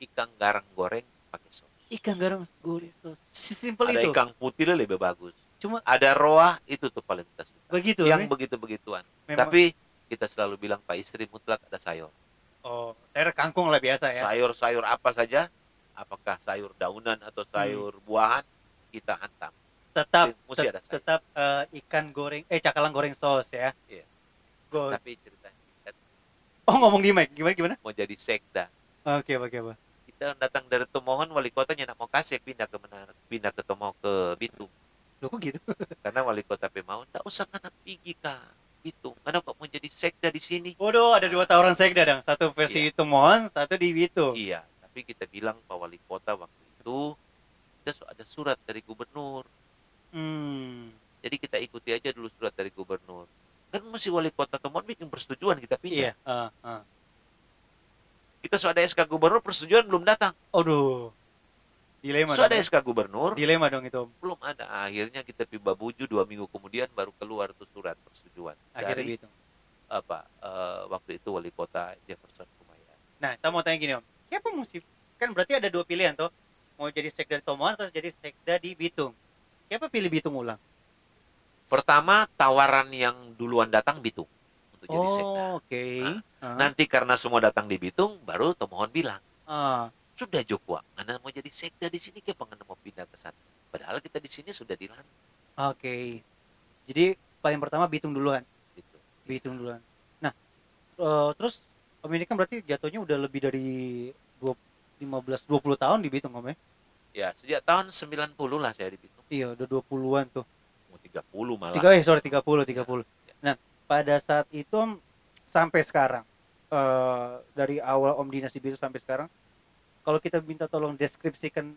ikan garang goreng pakai saus. ikan garam goreng saus simpel Ada itu ikan putih lebih bagus. cuma Ada roah itu tuh paling kita suka. begitu yang Ri? begitu-begituan. Memang- Tapi kita selalu bilang Pak istri mutlak ada sayur. oh saya kangkung lah biasa ya Sayur-sayur apa saja, apakah sayur daunan atau sayur buahan, kita hantam. tetap mesti ada sayur. tetap eh, ikan goreng eh cakalang goreng saus ya Iya. Go- Tapi ceritanya kita oh ngomong di mic gimana gimana mau jadi sekda. oke oke oke Kita datang dari Tomohon, wali kotanya nak mau kasih pindah ke mana? Pindah ke Tomohon ke Bitung. Loh kok gitu Karena wali kota mau tak usah kana pergi ka Bitung. Karena kok mau jadi sekda di sini. Waduh, ada dua tawaran sekda dong. Satu versi Iya. Tumon, satu di Bitung. Iya, tapi kita bilang Pak Wali Kota waktu itu kita ada surat dari gubernur. Hmm. Jadi kita ikuti aja dulu surat dari gubernur. Kan mesti wali kota temuan bikin persetujuan kita pindah. Iya. ah, ah. Kita sudah ada SK gubernur persetujuan belum datang. Aduh. Dilema sudah dong. ada ya. SK gubernur Dilema dong itu belum ada akhirnya kita piba buju dua minggu kemudian baru keluar tuh surat persetujuan Akhirnya dari Bitung. apa eh, waktu itu wali kota Jefferson Kumayan Nah, kita mau tanya gini Om. Siapa mesti kan berarti ada dua pilihan tuh. Mau jadi sekda di Tomohon atau jadi sekda di Bitung. Siapa pilih Bitung ulang? pertama tawaran yang duluan datang Bitung untuk jadi sekda Oh, oke. Ah. nanti karena semua datang di Bitung baru Tomohon bilang Ah, sudah Jokwa Anda mau jadi sekda di sini ke Anda mau pindah ke sana padahal kita di sini sudah dilantik oke. Jadi paling pertama Bitung duluan. gitu Bitung duluan. Nah, eh, terus Om ini kan berarti jatuhnya udah lebih dari 20, 15 20 tahun di Bitung Om ya? ya sejak tahun 90 lah saya di Bitung Iya, udah 20-an tuh. mau 30 malah Tiga, eh sorry 30, 30. Nah, pada saat itu Om sampai sekarang eh dari awal Om dinas di Bitung sampai sekarang kalau kita minta tolong deskripsikan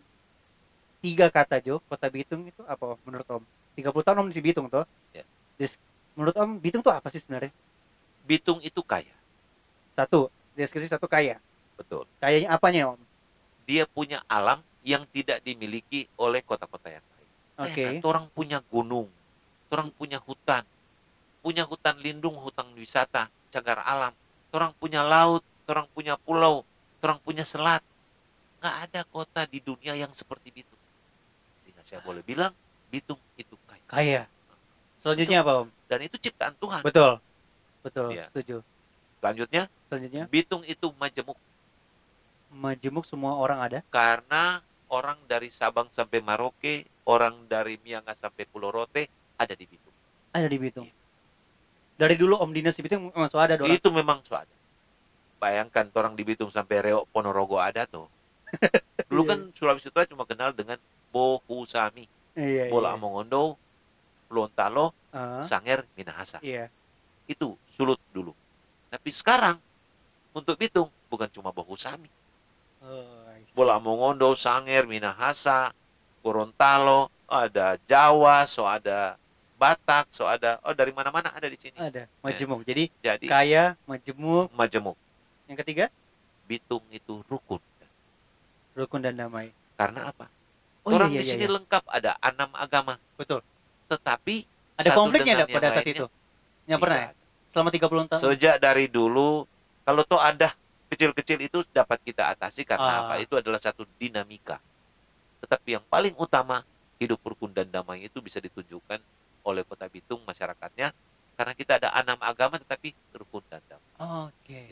tiga kata Jo, kota Bitung itu apa menurut Om? 30 tahun Om di Bitung tuh. Ya. Des- menurut Om Bitung tuh apa sih sebenarnya? Bitung itu kaya Satu, deskripsi satu kaya. betul Kayanya apanya Om? Dia punya alam yang tidak dimiliki oleh kota-kota yang lain Oke. Eh, orang punya gunung orang punya hutan punya hutan lindung hutan wisata cagar alam orang punya laut orang punya pulau orang punya selat nggak ada kota di dunia yang seperti Bitung sehingga saya boleh bilang Bitung itu kaya Kaya. Selanjutnya apa Om? dan itu ciptaan Tuhan Betul. Betul, Iya. setuju. selanjutnya Selanjutnya, Bitung itu majemuk majemuk semua orang ada. karena orang dari Sabang sampai Maroke orang dari Miangas sampai Pulau Rote ada di Bitung Ada di Bitung. Iya. Dari dulu Om Dinas di Bitung memang sudah ada doang. itu memang sudah bayangkan orang di Bitung sampai Reok Ponorogo ada tuh dulu Iya. kan Sulawesi Utara cuma kenal dengan Bohusami Iya, Bola iya. Amongondo Lontalo Ah, Sanger Minahasa iya. itu sulut dulu tapi sekarang untuk Bitung bukan cuma Bohusami I see. Bola Amongondo Sanger Minahasa Gorontalo ada Jawa so ada Batak so ada oh dari mana-mana ada di sini Ada majemuk. Jadi jadi kaya, majemuk. majemuk Yang ketiga, Bitung itu rukun rukun dan damai. karena apa Oh orang iya, di iya, sini iya. lengkap ada enam agama Betul. tetapi Ada satu konfliknya ada pada saat itu. Yang pernah ya? Selama 30 tahun. sejak dari dulu kalau toh ada kecil-kecil itu dapat kita atasi karena Ah. apa itu adalah satu dinamika tetapi yang paling utama hidup rukun dan damai itu bisa ditunjukkan oleh kota Bitung masyarakatnya karena kita ada enam agama tetapi rukun dan damai Oke.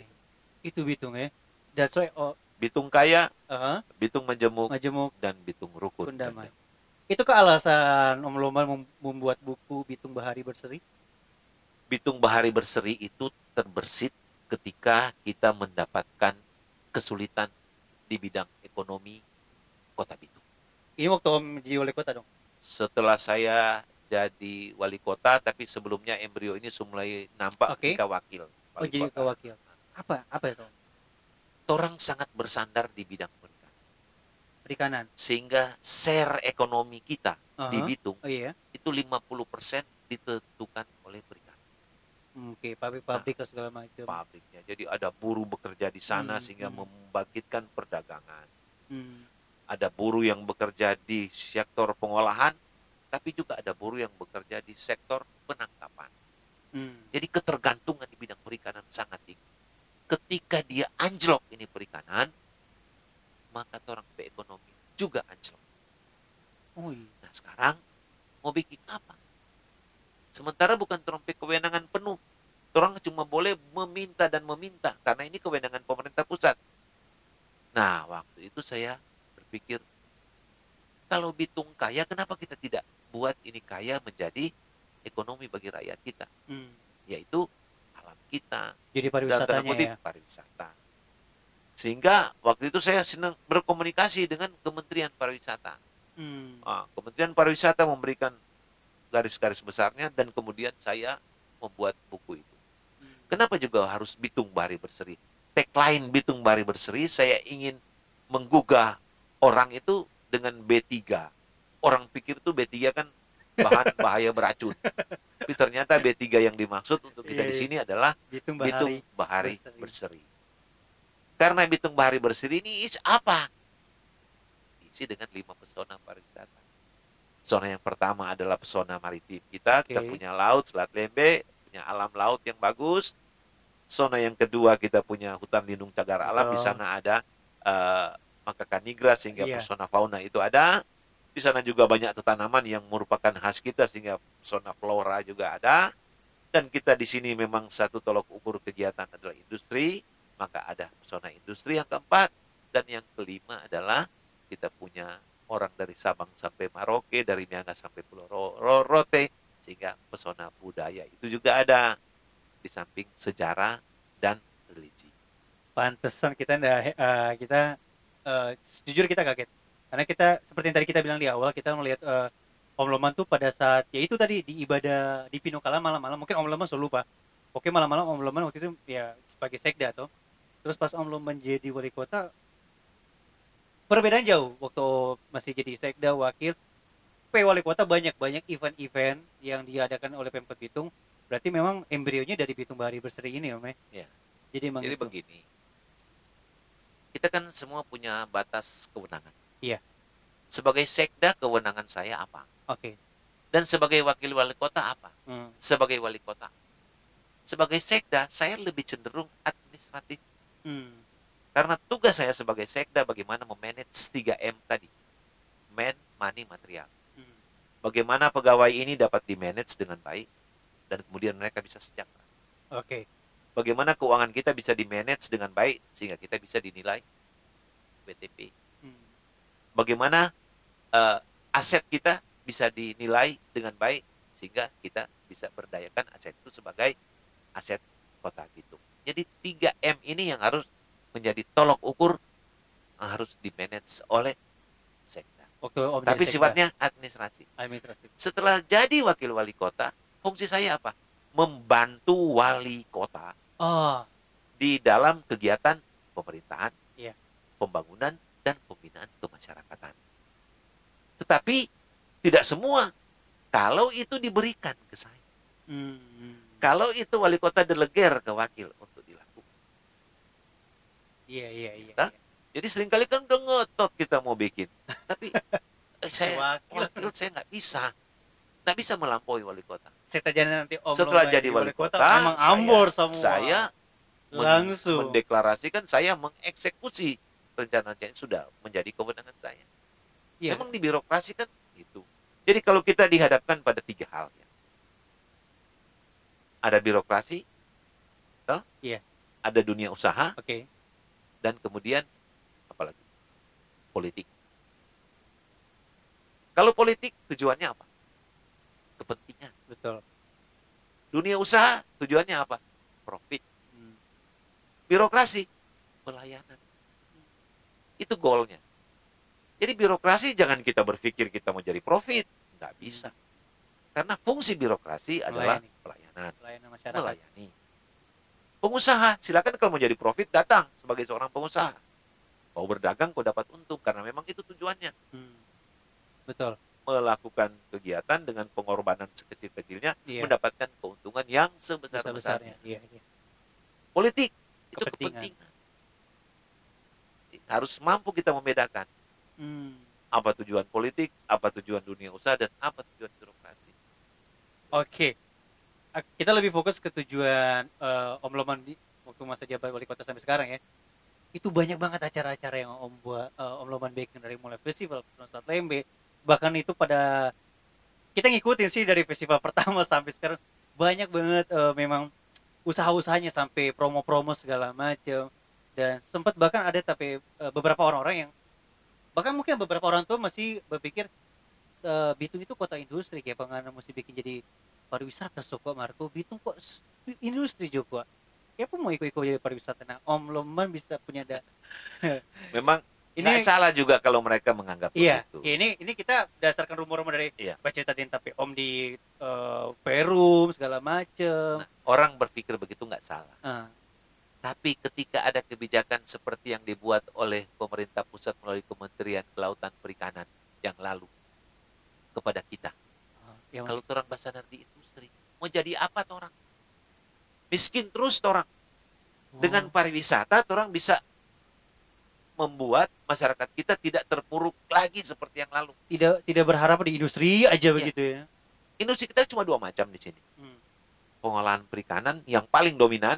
Itu Bitung ya. That's why oh, Bitung kaya uh, Bitung majemuk majemuk. dan Bitung rukun Rukun dan damai. Itu ke alasan Om Lomba mem- membuat buku Bitung Bahari Berseri. Bitung Bahari Berseri itu terbersit ketika kita mendapatkan kesulitan di bidang ekonomi kota Bitung. Ini waktu Om jadi wali kota dong. Setelah saya jadi wali kota, tapi sebelumnya embrio ini sudah mulai nampak Oke. ketika wakil. Oh wali jadi kota. wakil. Apa? Apa itu? Om? Orang sangat bersandar di bidang perikanan. Perikanan. Sehingga share ekonomi kita di Aha. Bitung Oh iya. itu 50% ditentukan oleh perikanan. Hmm, Oke, pabrik-pabrik lah segala macam. Pabriknya. Jadi ada buruh bekerja di sana Hmm, sehingga hmm. membangkitkan perdagangan. Hmm. ada buruh yang bekerja di sektor pengolahan, tapi juga ada buruh yang bekerja di sektor penangkapan. Hmm. Jadi ketergantungan di bidang perikanan sangat tinggi. Ketika dia anjlok ini perikanan, maka orang ekonomi juga anjlok. Oh iya. Nah sekarang mau bikin apa? Sementara bukan trompet kewenangan penuh. Orang cuma boleh meminta dan meminta karena ini kewenangan pemerintah pusat. Nah, waktu itu saya berpikir kalau Bitung kaya kenapa kita tidak buat ini kaya menjadi ekonomi bagi rakyat kita, Hmm. yaitu alam kita, Jadi pariwisatanya kutip ya. pariwisata. Sehingga waktu itu saya senang berkomunikasi dengan Kementerian Pariwisata. Hmm. Ah, Kementerian Pariwisata memberikan garis-garis besarnya dan kemudian saya membuat buku itu. Hmm. Kenapa juga harus Bitung Bahari Berseri? Tagline Bitung Bahari Berseri saya ingin menggugah orang itu dengan B3. Orang pikir tuh B3 kan bahan bahaya beracun. Tapi ternyata B3 yang dimaksud untuk kita Iya, di iya. sini adalah Bitung Bitung Bahari. Bahari Berseri. Berseri. Karena Bitung Bahari Berseri ini is apa? provinsi dengan lima pesona pariwisata. Pesona yang pertama adalah pesona maritim kita, kita Oke. punya laut, Selat Lembe, punya alam laut yang bagus. Pesona yang kedua kita punya hutan lindung cagar alam, di Betul. sana ada eh, makaka nigra sehingga Iya. pesona fauna itu ada. Di sana juga banyak tanaman yang merupakan khas kita sehingga pesona flora juga ada. Dan kita di sini memang satu tolok ukur kegiatan adalah industri, maka ada pesona industri yang keempat dan yang kelima adalah kita punya orang dari Sabang sampai Maroke, dari Miangas sampai Pulau Ro- Ro- Rote, sehingga pesona budaya itu juga ada di samping sejarah dan religi. Pantesan kita eh, kita eh, jujur kita kaget. Karena kita seperti yang tadi kita bilang di awal kita melihat eh, Om Loman tuh pada saat ya itu tadi di ibadah di Pinokala malam-malam mungkin Om Loman selalu lupa. Oke malam-malam Om Loman waktu itu ya sebagai sekda tuh. Terus pas Om Loman jadi wali kota perbedaan jauh waktu masih jadi sekda wakil P wali kota banyak banyak event-event yang diadakan oleh Pemkot Bitung berarti memang embrionya dari Bitung Bahari Berseri ini Om ya. Iya. Jadi Jadi itu. begini, kita kan semua punya batas kewenangan. Iya. Sebagai sekda kewenangan saya apa? Oke. Dan sebagai wakil wali kota apa? Hmm. Sebagai wali kota. Sebagai sekda saya lebih cenderung administratif Hmm. Karena tugas saya sebagai sekda bagaimana memanage 3M tadi. Man, money, material. Hmm. Bagaimana pegawai ini dapat di-manage dengan baik dan kemudian mereka bisa sejahtera. Oke. Bagaimana keuangan kita bisa di-manage dengan baik sehingga kita bisa dinilai BTP. Hmm. Bagaimana eh, aset kita bisa dinilai dengan baik sehingga kita bisa berdayakan aset itu sebagai aset kota Bitung. Jadi 3M ini yang harus menjadi tolok ukur harus di-manage oleh sekda. Waktu Tapi sekda, sifatnya administrasi. administratif. Setelah jadi wakil wali kota, fungsi saya apa? Membantu wali kota Oh, di dalam kegiatan pemerintahan, Iya. pembangunan, dan pembinaan kemasyarakatan. Tetapi tidak semua. Kalau itu diberikan ke saya, hmm. kalau itu wali kota deleger ke wakil. Iya, iya, iya. Iya. Jadi sering kali kan udah ngotot kita mau bikin, tapi eh, saya Wakil. saya nggak bisa, nggak bisa melampaui wali kota. Setelah jadi nanti Om Setelah jadi wali kota, memang saya- ambor semua. Saya langsung. mendeklarasikan saya mengeksekusi rencana yang sudah menjadi kewenangan saya. Iya. Memang di birokrasi kan itu. Jadi kalau kita dihadapkan pada tiga hal ya. Ada birokrasi, toh? Iya. ada dunia usaha, Oke. Dan kemudian apalagi politik. Kalau politik tujuannya apa? Kepentingan. Betul. Dunia usaha tujuannya apa? Profit. Hmm. Birokrasi pelayanan. Itu goalnya. Jadi birokrasi jangan kita berpikir kita mau jadi profit, nggak bisa. Karena fungsi birokrasi adalah Melayani. pelayanan, Pelayanan masyarakat. melayani. Pengusaha, silakan kalau mau jadi profit datang sebagai seorang pengusaha. Mau berdagang kau dapat untung karena memang itu tujuannya. Hmm. Betul. Melakukan kegiatan dengan pengorbanan sekecil-kecilnya Iya. mendapatkan keuntungan yang Besar-besarnya. sebesar-besarnya. Iya, iya. Politik itu Kepentingan. kepentingan. Harus mampu kita membedakan Hmm. apa tujuan politik, apa tujuan dunia usaha, dan apa tujuan birokrasi. Oke. Ak- Kita lebih fokus ke tujuan eh, Om Loman di waktu masa jabat wali kota sampai sekarang ya. Itu banyak banget acara-acara yang Om buat eh, Om Loman bikin dari mulai festival Saat Lembe, bahkan itu pada kita ngikutin sih dari festival pertama sampai sekarang banyak banget eh, memang usaha-usahanya sampai promo-promo segala macam dan sempat bahkan ada tapi eh, beberapa orang-orang yang bahkan mungkin beberapa orang tua masih berpikir eh, Bitung itu kota industri kayak pengen mesti bikin jadi pariwisata so kok Marco Bitung kok industri juga ya pun mau ikut-ikut jadi pariwisata nah Om Loman bisa punya da Memang ini nggak salah juga kalau mereka menganggap iya begitu. ini ini kita berdasarkan rumor-rumor dari Iya. baca tadi tapi Om di eh, Perum segala macem Nah, orang berpikir begitu nggak salah. Ah, Tapi ketika ada kebijakan seperti yang dibuat oleh pemerintah pusat melalui Kementerian Kelautan Perikanan yang lalu kepada kita, yang kalau orang Basanar di industri, mau jadi apa tuh orang? Miskin terus tuh orang. Dengan oh, pariwisata tuh orang bisa membuat masyarakat kita tidak terpuruk lagi seperti yang lalu. Tidak tidak berharap di industri aja begitu ya. Industri kita cuma dua macam di sini. Hmm. Pengolahan perikanan yang paling dominan,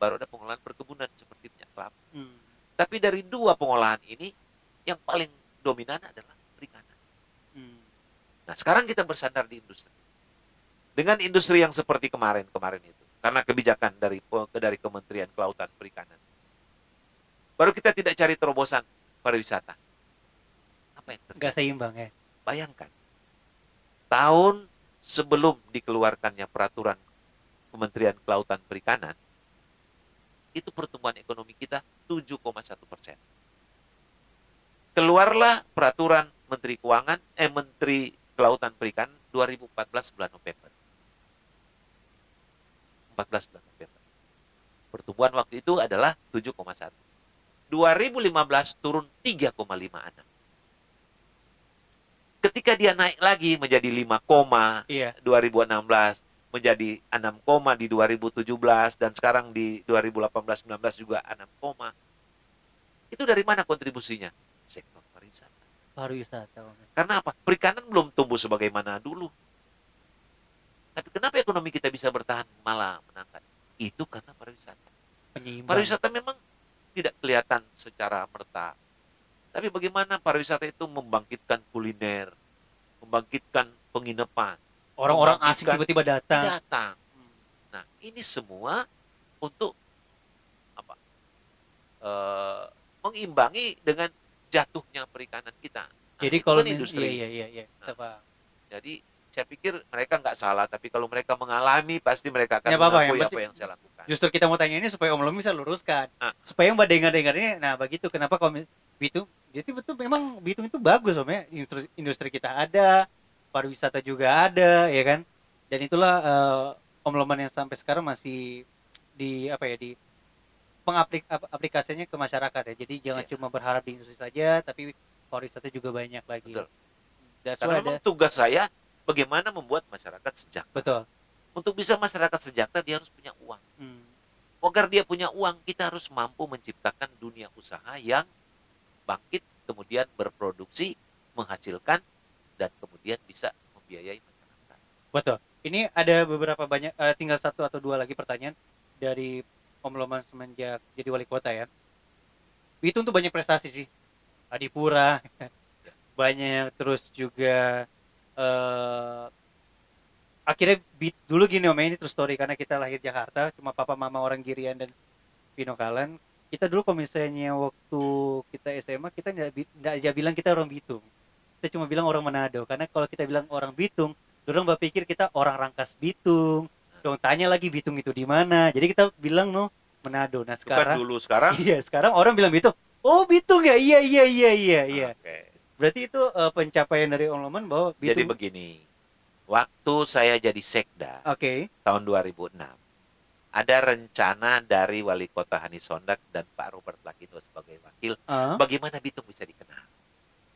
baru ada pengolahan perkebunan seperti minyak kelapa. Hmm. Tapi dari dua pengolahan ini, yang paling dominan adalah. Nah, sekarang kita bersandar di industri. Dengan industri yang seperti kemarin-kemarin itu, karena kebijakan dari dari Kementerian Kelautan Perikanan. Baru kita tidak cari terobosan pariwisata. Apa yang terjadi? Gak seimbang ya. Bayangkan, tahun sebelum dikeluarkannya peraturan Kementerian Kelautan Perikanan, itu pertumbuhan ekonomi kita 7,1 persen. Keluarlah peraturan Menteri Keuangan, eh Menteri Kelautan Perikanan 2014 bulan November. 14 bulan November. Pertumbuhan waktu itu adalah 7,1. 2015 turun 3,56. Ketika dia naik lagi menjadi 5, Iya. 2016 menjadi 6, di 2017 dan sekarang di 2018-19 juga 6, itu dari mana kontribusinya? Sektor pariwisata. Karena apa? Perikanan belum tumbuh sebagaimana dulu. Tapi kenapa ekonomi kita bisa bertahan malah menangkat? Itu karena pariwisata. Penyeimbang. Pariwisata memang tidak kelihatan secara merta. Tapi bagaimana pariwisata itu membangkitkan kuliner, membangkitkan penginapan, Orang-orang asing tiba-tiba datang. datang. Nah, ini semua untuk apa? Eh, mengimbangi dengan jatuhnya perikanan kita. Nah, Jadi itu kalau kan industri. Iya iya iya. Nah. Apa? Jadi saya pikir mereka nggak salah, tapi kalau mereka mengalami pasti mereka akan Ya, apa-apa, mengakui yang apa yang saya lakukan. Justru kita mau tanya ini supaya Om Lom bisa luruskan. Ah. Supaya Mbak dengar-dengar ini, nah begitu kenapa kalau Bitung, jadi betul memang Bitung itu bagus Om ya. Industri, industri kita ada, pariwisata juga ada, ya kan. Dan itulah eh, Om Loman yang sampai sekarang masih di apa ya di pengaplik ap- aplikasinya ke masyarakat ya. Jadi jangan Iya. cuma berharap di industri saja, tapi pariwisata juga banyak lagi. Betul. That's Karena ada, tugas saya bagaimana membuat masyarakat sejahtera. betul. Untuk bisa masyarakat sejahtera dia harus punya uang. Hmm. Agar dia punya uang, kita harus mampu menciptakan dunia usaha yang bangkit, kemudian berproduksi, menghasilkan, dan kemudian bisa membiayai masyarakat. Betul. Ini ada beberapa banyak, eh, tinggal satu atau dua lagi pertanyaan dari Om Loman semenjak jadi wali kota ya. Bitung tuh banyak prestasi sih. Adipura banyak, terus juga eh akhirnya bit dulu gini Om ya, ini terus story karena kita lahir Jakarta, cuma papa mama orang Girian dan Pinokalan. Kita dulu kalau misalnya waktu kita SMA kita nggak aja bilang kita orang Bitung. Kita cuma bilang orang Manado karena kalau kita bilang orang Bitung Dorong berpikir kita orang Rangkas Bitung. Dong tanya lagi Bitung itu di mana. Jadi kita bilang no Manado. Nah Bukan sekarang dulu sekarang. iya sekarang orang bilang Bitung. Oh Bitung ya iya iya iya iya iya. Oke. Berarti itu eh, pencapaian dari Om Loman bahwa Jadi Bitung. begini, waktu saya jadi sekda Oke. tahun 2006, ada rencana dari wali kota Hani Sondak dan Pak Robert Lakindo sebagai wakil, Ah, bagaimana Bitung bisa dikenal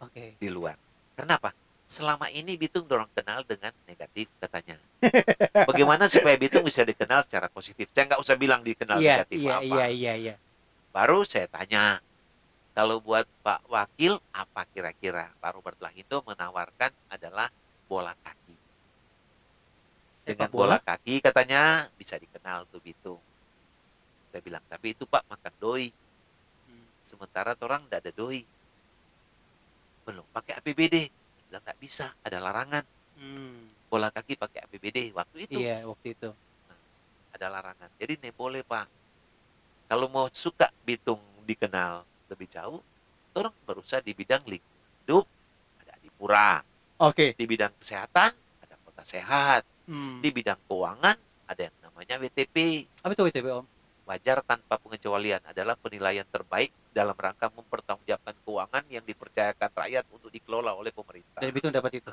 Oke. di luar. Kenapa? Selama ini Bitung dorong kenal dengan negatif katanya. Bagaimana supaya Bitung bisa dikenal secara positif? Saya nggak usah bilang dikenal Iya negatif iya apa. iya iya iya. Baru saya tanya, kalau buat Pak Wakil, apa kira-kira? Pak Robert Lahindo menawarkan adalah bola kaki. Dengan bola kaki katanya bisa dikenal tuh Bitung. Saya bilang, tapi itu Pak makan doi. Hmm. Sementara orang tidak ada doi. Belum pakai APBD. Bilang nggak bisa, ada larangan. Hmm. Bola kaki pakai APBD. Waktu itu Iya waktu itu. ada larangan. Jadi nih boleh Pak. Kalau mau suka Bitung dikenal lebih jauh, orang berusaha di bidang hidup, ada Adipura. Oke. Di bidang kesehatan, ada kota sehat. Hmm. Di bidang keuangan, ada yang namanya WTP. Apa itu WTP Om? Wajar tanpa pengecualian adalah penilaian terbaik dalam rangka mempertanggungjawabkan keuangan yang dipercayakan rakyat untuk dikelola oleh pemerintah. Dari Bitung dapat itu.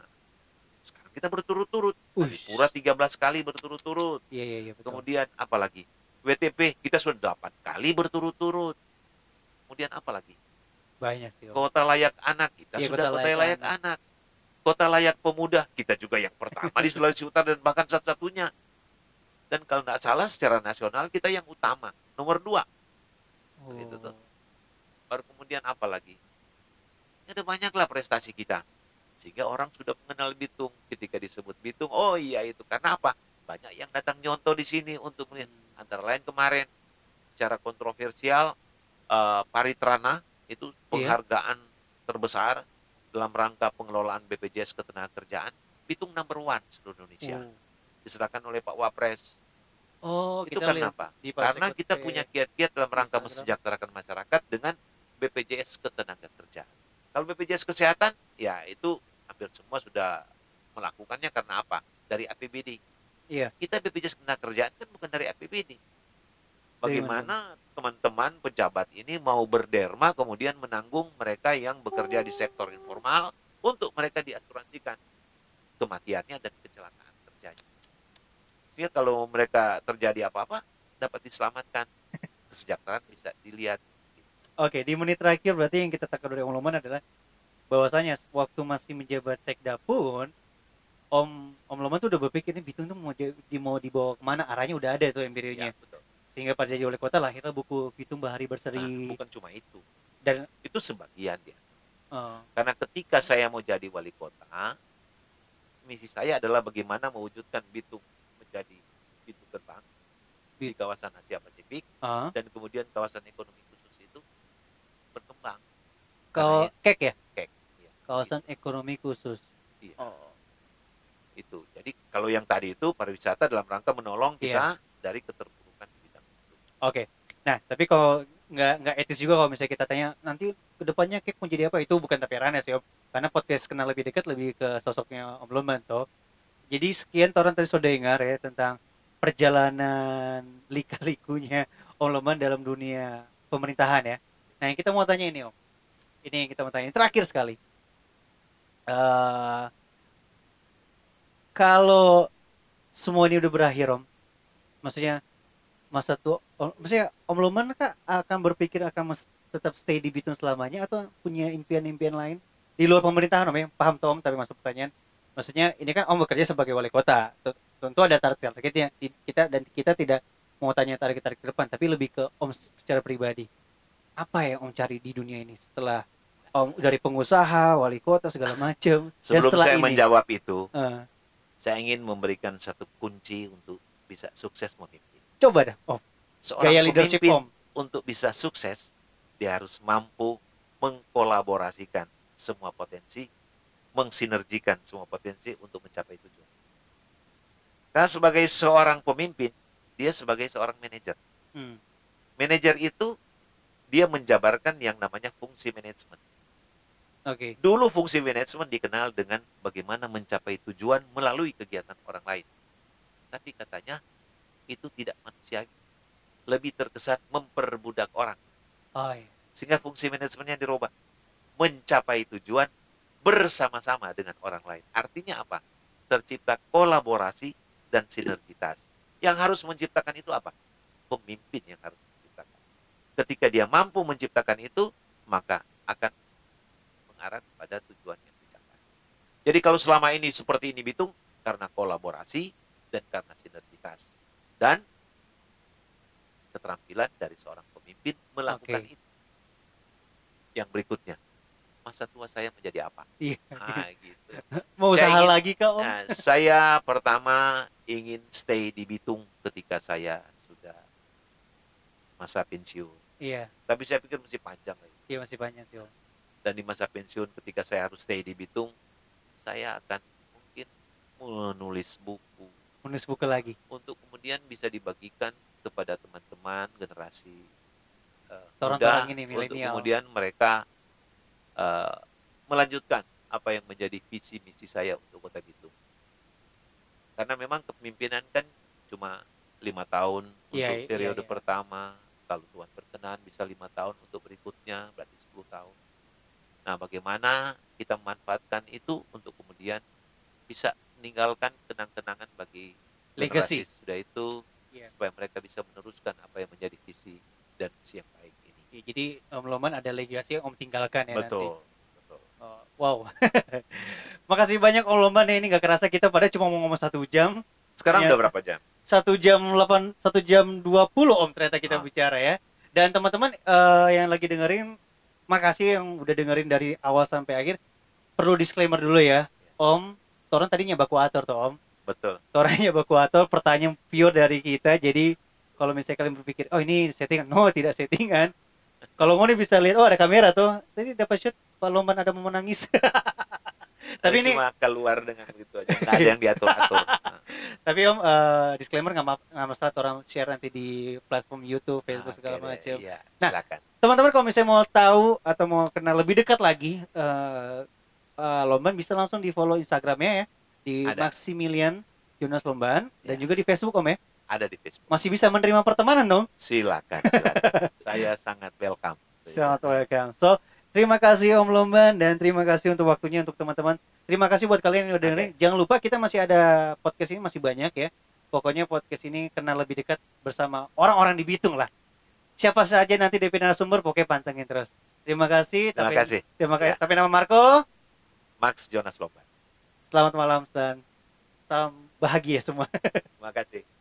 Sekarang kita berturut-turut. Adipura 13 kali berturut-turut. Iya iya iya betul. Kemudian apa lagi? WTP kita sudah 8 kali berturut-turut. Kemudian apa lagi? Banyak sih Om. Kota layak anak kita Iya, sudah kota kota layak layak, anak. Kota layak pemuda kita juga yang pertama di Sulawesi Utara dan bahkan satu-satunya. Dan kalau tidak salah secara nasional kita yang utama nomor dua. Oh. gitu tuh. baru kemudian apa lagi? Ya ada banyaklah prestasi kita. Sehingga orang sudah mengenal Bitung. Ketika disebut Bitung oh iya itu. Karena apa? Banyak yang datang nyontoh di sini untuk melihat. Antara lain kemarin secara kontroversial eh, Paritrana itu Iya. penghargaan terbesar dalam rangka pengelolaan BPJS Ketenagakerjaan. Bitung number one seluruh Indonesia diserahkan oleh Pak Wapres Oh, itu kita karena apa? Karena kita ke punya kiat-kiat dalam rangka mensejahterakan masyarakat dengan BPJS Ketenagakerjaan. Kalau BPJS Kesehatan, ya itu hampir semua sudah melakukannya karena apa? Dari APBD. Iya. Kita BPJS Ketenagakerjaan kan bukan dari APBD. Bagaimana teman-teman pejabat ini mau berderma kemudian menanggung mereka yang bekerja di sektor informal untuk mereka diasuransikan kematiannya dan kecelakaan kerjanya. Sehingga kalau mereka terjadi apa-apa dapat diselamatkan. Kesejahteraan bisa dilihat. Oke, di menit terakhir berarti yang kita takar dari Om Loman adalah bahwasanya waktu masih menjabat sekda pun Om Om Loman tuh udah berpikir ini Bitung tuh mau di mau dibawa ke mana arahnya udah ada tuh empirinya. Ya, betul. Sehingga pas jadi wali kota lahirlah buku Bitung Bahari Nah, Berseri bukan cuma itu. dan Itu sebagian dia. eh, Karena ketika saya mau jadi wali kota, misi saya adalah bagaimana mewujudkan Bitung menjadi pintu gerbang di kawasan Asia Pasifik eh, dan kemudian kawasan ekonomi khusus itu berkembang. kau kek ya Kek, iya. kawasan ekonomi khusus. Iya. Oh, itu. Jadi kalau yang tadi itu pariwisata dalam rangka menolong kita dari keterpurukan di bidang itu. Oke. Nah, tapi kalau nggak nggak etis juga kalau misalnya kita tanya nanti ke depannya kek mau jadi apa itu bukan tapi Ranes ya, karena podcast kenal lebih dekat lebih ke sosoknya Om Loman toh. Jadi sekian Toran tadi sudah dengar ya tentang perjalanan lika-likunya Om Loman dalam dunia pemerintahan ya. Nah, yang kita mau tanya ini Om. Ini yang kita mau tanya. Ini terakhir sekali. eh kalau semua ini udah berakhir Om, maksudnya masa tua om, maksudnya Om Loman kak akan berpikir akan tetap stay di Bitung selamanya atau punya impian-impian lain di luar pemerintahan Om ya paham Tom tapi masuk pertanyaan maksudnya ini kan Om bekerja sebagai wali kota. Tentu ada target-targetnya kita dan kita tidak mau tanya target-target ke depan tapi lebih ke Om secara pribadi. Apa yang Om cari di dunia ini setelah Om dari pengusaha wali kota segala macam dan Sebelum setelah saya ini? menjawab itu, Eh, saya ingin memberikan satu kunci untuk bisa sukses memimpin. coba dah Om. Seorang gaya leadership pemimpin Om. untuk bisa sukses, dia harus mampu mengkolaborasikan semua potensi, mensinergikan semua potensi untuk mencapai tujuan. Karena sebagai seorang pemimpin, dia sebagai seorang manajer. Hmm, Manajer itu dia menjabarkan yang namanya fungsi manajemen. oke Dulu fungsi manajemen dikenal dengan bagaimana mencapai tujuan melalui kegiatan orang lain. Tapi katanya itu tidak manusiawi. Lebih terkesan memperbudak orang. oh iya. Sehingga fungsi manajemennya dirubah. Mencapai tujuan bersama-sama dengan orang lain. Artinya apa? Tercipta kolaborasi dan sinergitas. Yang harus menciptakan itu apa? Pemimpin yang harus menciptakan. Ketika dia mampu menciptakan itu, maka akan mengarah pada tujuan yang dicapai. Jadi kalau selama ini seperti ini Bitung, karena kolaborasi dan karena sinergitas. Dan keterampilan dari seorang pemimpin melakukan Oke. itu. Yang berikutnya, masa tua saya menjadi apa? Iya. Ah, gitu. mau Saya usaha ingin- lagi kak Om Nah, saya pertama ingin stay di Bitung ketika saya sudah masa pensiun. iya Tapi saya pikir masih panjang lagi. iya masih banyak sih Om Dan di masa pensiun ketika saya harus stay di Bitung, saya akan mungkin menulis buku menulis buku lagi untuk kemudian bisa dibagikan kepada teman-teman generasi Orang-orang muda ini, untuk kemudian mereka eh, melanjutkan apa yang menjadi visi misi saya untuk kota Bitung. Karena memang kepemimpinan kan cuma lima tahun Iya, untuk iya, periode iya. pertama, kalau Tuhan berkenan bisa lima tahun untuk berikutnya berarti 10 tahun. Nah, bagaimana kita memanfaatkan itu untuk kemudian bisa meninggalkan kenang-kenangan bagi Legacy. sudah itu Iya. supaya mereka bisa meneruskan apa yang menjadi visi dan misi yang baik Ya, jadi Om Loman ada legasi yang Om tinggalkan ya nanti. betul, betul. Oh, wow. Makasih banyak Om Loman ya, ini nggak kerasa kita pada cuma mau ngomong satu jam, Sekarang Iya. udah berapa jam? satu jam 8, satu jam 20 Om ternyata kita Ah. bicara ya. Dan teman-teman eh, yang lagi dengerin makasih yang udah dengerin dari awal sampai akhir. Perlu disclaimer dulu ya, Om. Toran tadinya bakuator tuh Om. Betul. Torannya bakuator, pertanyaan pure dari kita. Jadi kalau misalnya kalian berpikir, oh ini settingan, no tidak settingan. Kalau mau nih bisa lihat, oh ada kamera tuh. Tadi dapat shoot Pak Lomban ada mau menangis. Tapi ini cuma keluar dengan gitu aja. Nggak ada yang diatur-atur. Nah, Tapi om eh, disclaimer nggak ma- nggak masalah orang share nanti di platform YouTube, Facebook oke segala macam. Iya, Nah. Teman-teman kalau misalnya mau tahu atau mau kenal lebih dekat lagi eh eh, Lomban bisa langsung di follow Instagramnya ya di Ada. Maximilian Jonas Lomban dan Ya. juga di Facebook om ya. Ada di Facebook. Masih bisa menerima pertemanan dong. Silakan, silakan. Saya sangat welcome. Sangat welcome. So terima kasih Om Lomban dan terima kasih untuk waktunya untuk teman-teman. Terima kasih buat kalian yang udah dengerin. Jangan lupa kita masih ada podcast ini masih banyak ya. Pokoknya podcast ini kenal lebih dekat bersama orang-orang di Bitung lah. Siapa saja nanti DP narasumber pokoknya pantengin terus. Terima kasih. Terima tapi, kasih. Terima kasih. Ya. Tapi nama Marco. Max Jonas Lomban. Selamat malam dan salam bahagia semua. Terima kasih.